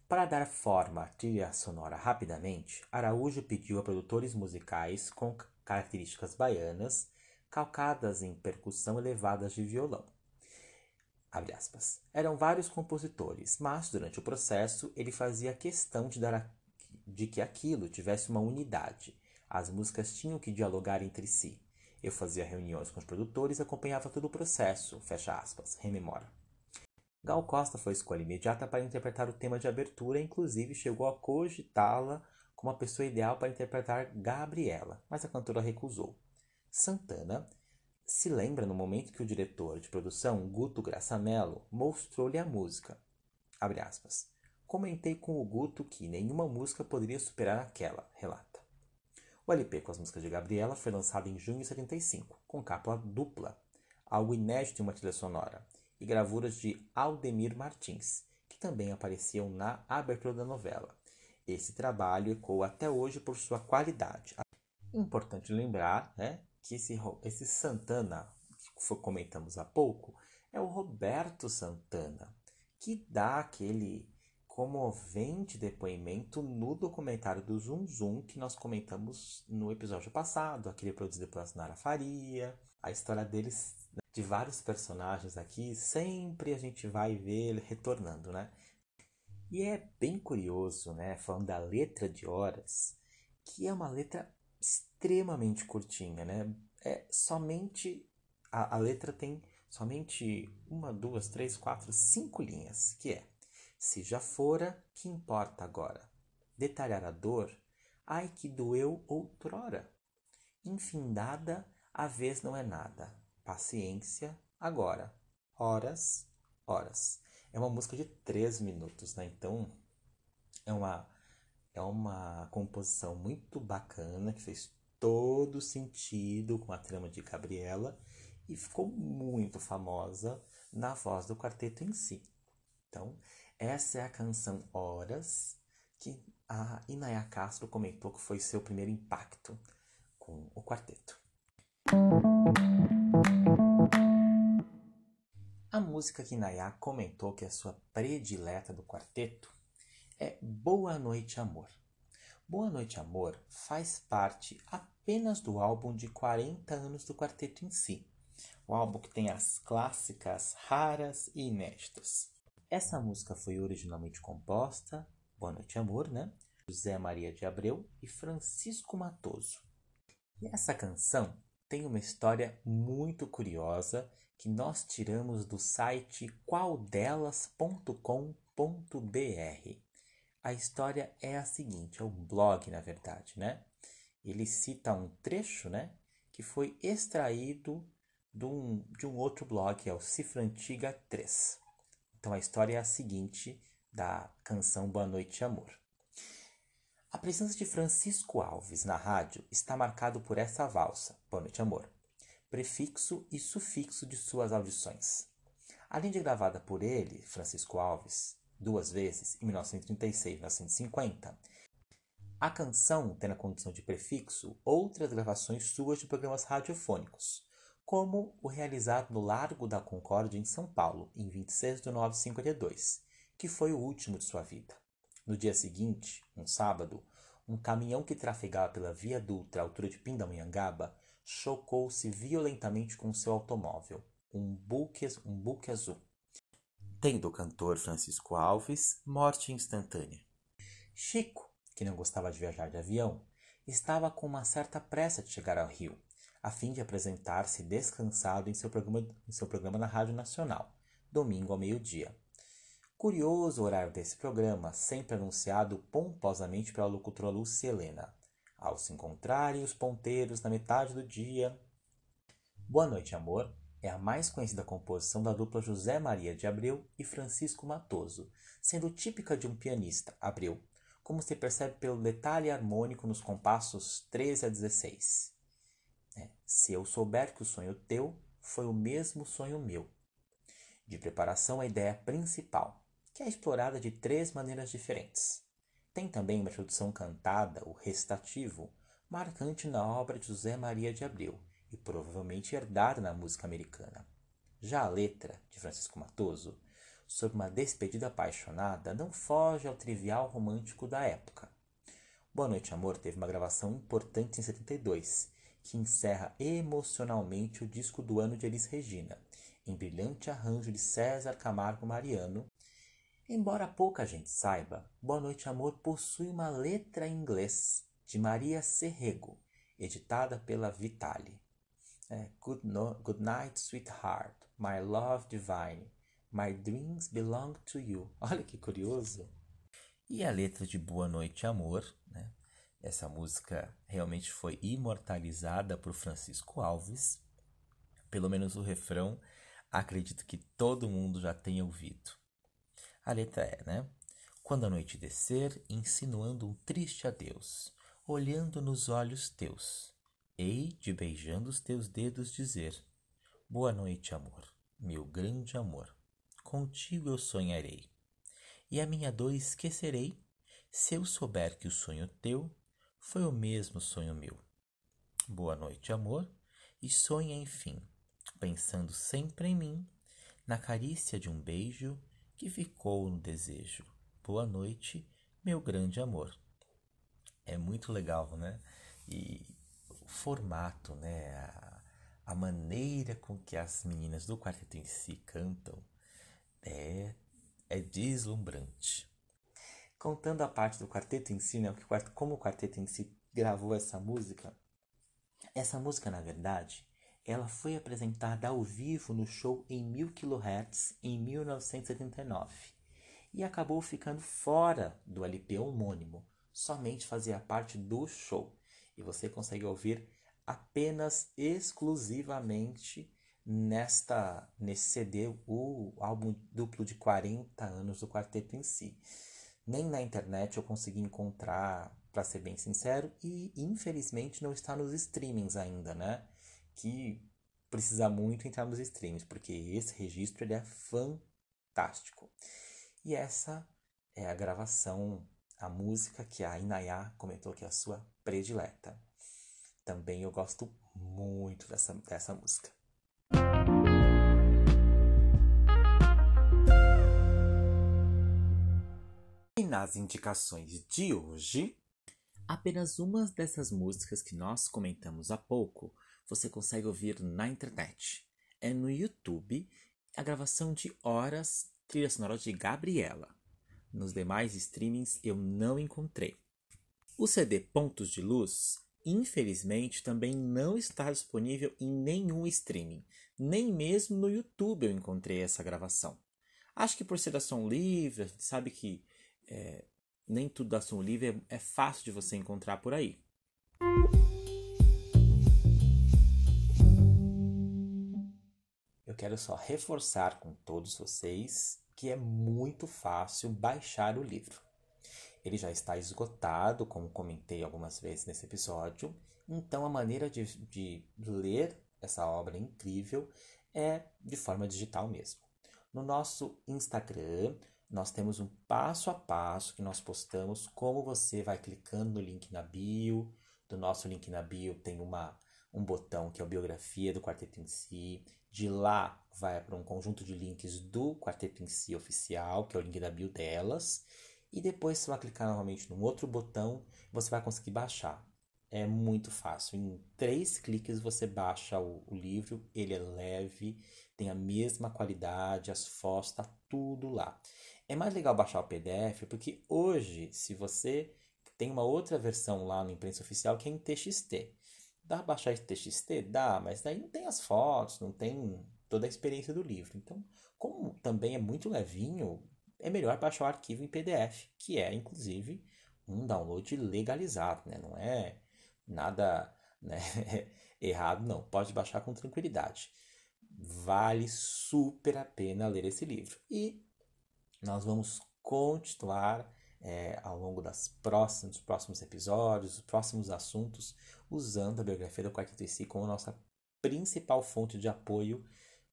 Para dar forma à trilha sonora rapidamente, Araújo pediu a produtores musicais com características baianas, calcadas em percussão elevadas de violão. Eram vários compositores, mas durante o processo ele fazia questão de, dar a, de que aquilo tivesse uma unidade. As músicas tinham que dialogar entre si. Eu fazia reuniões com os produtores e acompanhava todo o processo. Fecha aspas, rememora. Gal Costa foi escolha imediata para interpretar o tema de abertura e inclusive chegou a cogitá-la como a pessoa ideal para interpretar Gabriela, mas a cantora recusou. Santana se lembra no momento que o diretor de produção, Guto Graçamelo, mostrou-lhe a música. Comentei com o Guto que nenhuma música poderia superar aquela, relata. O LP com as músicas de Gabriela foi lançado em junho de 75, com capa dupla, algo inédito em uma trilha sonora, e gravuras de Aldemir Martins, que também apareciam na abertura da novela. Esse trabalho ecoa até hoje por sua qualidade. Importante lembrar né, que esse, esse Santana, que comentamos há pouco, é o Roberto Santana, que dá aquele comovente depoimento no documentário do Zum Zum que nós comentamos no episódio passado, aquele produzido pela Sinara Faria. A história deles, de vários personagens aqui, sempre a gente vai ver ele retornando, né? E é bem curioso, né, falando da letra de Horas, que é uma letra extremamente curtinha, né? É somente a, a letra tem somente uma, duas, três, quatro, cinco linhas, que é se já fora, que importa agora? Detalhar a dor, ai que doeu outrora. Infindada, a vez não é nada. Paciência, agora. Horas, horas. É uma música de três minutos, né? Então, é uma é uma composição muito bacana que fez todo sentido com a trama de Gabriela e ficou muito famosa na voz do quarteto em si. Então, essa é a canção Horas que a Inaya Castro comentou que foi seu primeiro impacto com o quarteto. A música que Inaya comentou que é sua predileta do quarteto é Boa Noite Amor. Boa Noite Amor faz parte apenas do álbum de 40 anos do quarteto em si. O álbum que tem as clássicas raras e inéditas. Essa música foi originalmente composta, Boa Noite Amor, né? José Maria de Abreu e Francisco Matoso. E essa canção tem uma história muito curiosa que nós tiramos do site qualdelas.com.br. A história é a seguinte, é o blog, na verdade, né? Ele cita um trecho, né? Que foi extraído de um, de um outro blog, é o Cifra Antiga 3. Então a história é a seguinte da canção Boa Noite Amor. A presença de Francisco Alves na rádio está marcado por essa valsa, Boa Noite Amor, prefixo e sufixo de suas audições. Além de gravada por ele, Francisco Alves, duas vezes, em 1936 e 1950. A canção tem na condição de prefixo outras gravações suas de programas radiofônicos, como o realizado no Largo da Concórdia, em São Paulo, em 26 de 9 de 52, que foi o último de sua vida. No dia seguinte, um sábado, um caminhão que trafegava pela Via Dutra à altura de Pindamonhangaba chocou-se violentamente com seu automóvel, um buque, um buque azul tendo o cantor Francisco Alves morte instantânea. Chico, que não gostava de viajar de avião, estava com uma certa pressa de chegar ao Rio, a fim de apresentar-se descansado em seu programa, em seu programa na Rádio Nacional, domingo ao meio-dia. Curioso o horário desse programa, sempre anunciado pomposamente pela locutora Lúcia Helena. Ao se encontrarem os ponteiros na metade do dia. Boa noite, amor é a mais conhecida composição da dupla José Maria de Abreu e Francisco Matoso, sendo típica de um pianista, Abreu, como se percebe pelo detalhe harmônico nos compassos 13 a 16. É, se eu souber que o sonho teu foi o mesmo sonho meu. De preparação, a ideia principal, que é explorada de três maneiras diferentes. Tem também uma introdução cantada, o recitativo, marcante na obra de José Maria de Abreu, e provavelmente herdada na música americana. Já a letra, de Francisco Matoso, sobre uma despedida apaixonada não foge ao trivial romântico da época. Boa Noite Amor teve uma gravação importante em 72, que encerra emocionalmente o disco do ano de Elis Regina, em brilhante arranjo de César Camargo Mariano. Embora pouca gente saiba, Boa Noite Amor possui uma letra em inglês de Maria Serrego, editada pela Vitale. É, good, no, good night, sweetheart, my love divine, my dreams belong to you. Olha que curioso. E a letra de Boa Noite Amor, né? Essa música realmente foi imortalizada por Francisco Alves. Pelo menos o refrão, acredito que todo mundo já tenha ouvido. A letra é, né? Quando a noite descer, insinuando um triste adeus, olhando nos olhos teus, hei de beijando os teus dedos dizer: Boa noite, amor, meu grande amor, contigo eu sonharei, e a minha dor esquecerei, se eu souber que o sonho teu foi o mesmo sonho meu. Boa noite, amor, e sonha enfim, pensando sempre em mim, na carícia de um beijo que ficou no desejo. Boa noite, meu grande amor. É muito legal, né? E o formato, né? A, a maneira com que as meninas do quarteto em si cantam é, é deslumbrante contando a parte do quarteto em si, né, como o quarteto em si gravou essa música, essa música, na verdade, ela foi apresentada ao vivo no show em 1000 kHz em 1979 e acabou ficando fora do LP homônimo, somente fazia parte do show. E você consegue ouvir apenas exclusivamente nesta nesse CD o álbum duplo de 40 anos do quarteto em si nem na internet eu consegui encontrar, para ser bem sincero, e infelizmente não está nos streamings ainda, né? Que precisa muito entrar nos streamings, porque esse registro ele é fantástico. E essa é a gravação, a música que a Inayá comentou que é a sua predileta. Também eu gosto muito dessa, dessa música. Nas indicações de hoje, apenas uma dessas músicas que nós comentamos há pouco você consegue ouvir na internet. É no YouTube a gravação de Horas, trilha sonora de Gabriela. Nos demais streamings eu não encontrei. O CD Pontos de Luz, infelizmente, também não está disponível em nenhum streaming. Nem mesmo no YouTube eu encontrei essa gravação. Acho que por ser som livre, a gente sabe que é, nem tudo da Som Livre é, é fácil de você encontrar por aí. Eu quero só reforçar com todos vocês que é muito fácil baixar o livro. Ele já está esgotado, como comentei algumas vezes nesse episódio, então a maneira de, de ler essa obra incrível é de forma digital mesmo. No nosso Instagram, nós temos um passo a passo que nós postamos, como você vai clicando no link na bio. Do nosso link na bio tem uma, um botão que é a biografia do quarteto em si. De lá vai para um conjunto de links do quarteto em si oficial, que é o link da bio delas. E depois você vai clicar novamente num outro botão, você vai conseguir baixar. É muito fácil. Em três cliques você baixa o, o livro, ele é leve, tem a mesma qualidade, as fotos, tá tudo lá. É mais legal baixar o PDF porque hoje, se você tem uma outra versão lá no imprensa oficial que é em TXT. Dá para baixar em TXT? Dá, mas daí não tem as fotos, não tem toda a experiência do livro. Então, como também é muito levinho, é melhor baixar o arquivo em PDF, que é inclusive um download legalizado, né? Não é nada né, errado, não. Pode baixar com tranquilidade. Vale super a pena ler esse livro. E nós vamos continuar é, ao longo das próximas, dos próximos episódios, dos próximos assuntos, usando a biografia do Quarteto em si como nossa principal fonte de apoio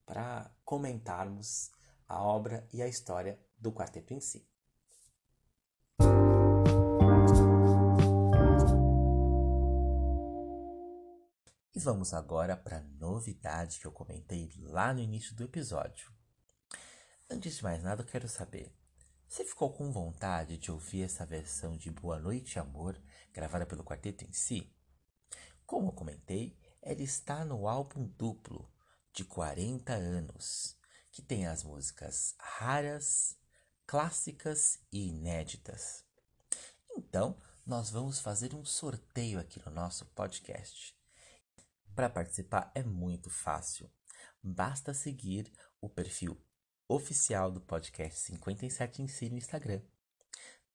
para comentarmos a obra e a história do quarteto em si. E vamos agora para a novidade que eu comentei lá no início do episódio. Antes de mais nada, eu quero saber: você ficou com vontade de ouvir essa versão de Boa Noite Amor, gravada pelo quarteto em si? Como eu comentei, ela está no álbum duplo de 40 anos, que tem as músicas raras, clássicas e inéditas. Então, nós vamos fazer um sorteio aqui no nosso podcast. Para participar é muito fácil. Basta seguir o perfil oficial do podcast 57 em si no Instagram.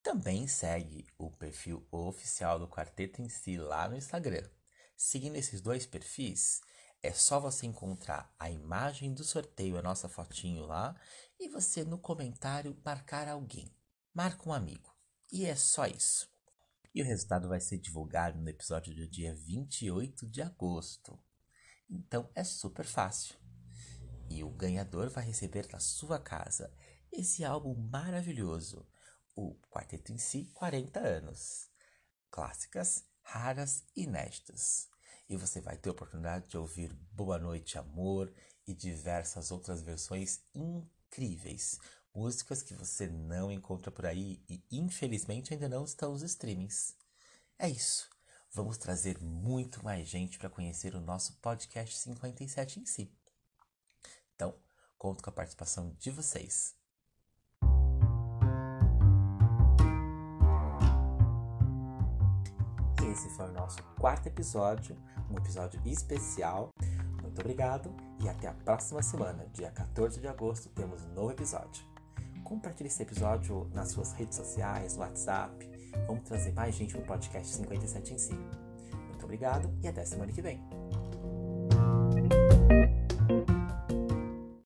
Também segue o perfil oficial do Quarteto em si lá no Instagram. Seguindo esses dois perfis, é só você encontrar a imagem do sorteio, a nossa fotinho lá, e você no comentário marcar alguém. Marca um amigo. E é só isso. E o resultado vai ser divulgado no episódio do dia 28 de agosto. Então é super fácil. E o ganhador vai receber na sua casa esse álbum maravilhoso, o Quarteto em Si 40 anos. Clássicas, raras e inéditas. E você vai ter a oportunidade de ouvir Boa Noite Amor e diversas outras versões incríveis. Músicas que você não encontra por aí e infelizmente ainda não estão nos streamings. É isso. Vamos trazer muito mais gente para conhecer o nosso podcast 57 em si. Então, conto com a participação de vocês. Esse foi o nosso quarto episódio, um episódio especial. Muito obrigado e até a próxima semana, dia 14 de agosto, temos um novo episódio. Compartilhe esse episódio nas suas redes sociais, no WhatsApp. Vamos trazer mais gente no podcast 57 em si. Muito obrigado e até semana que vem.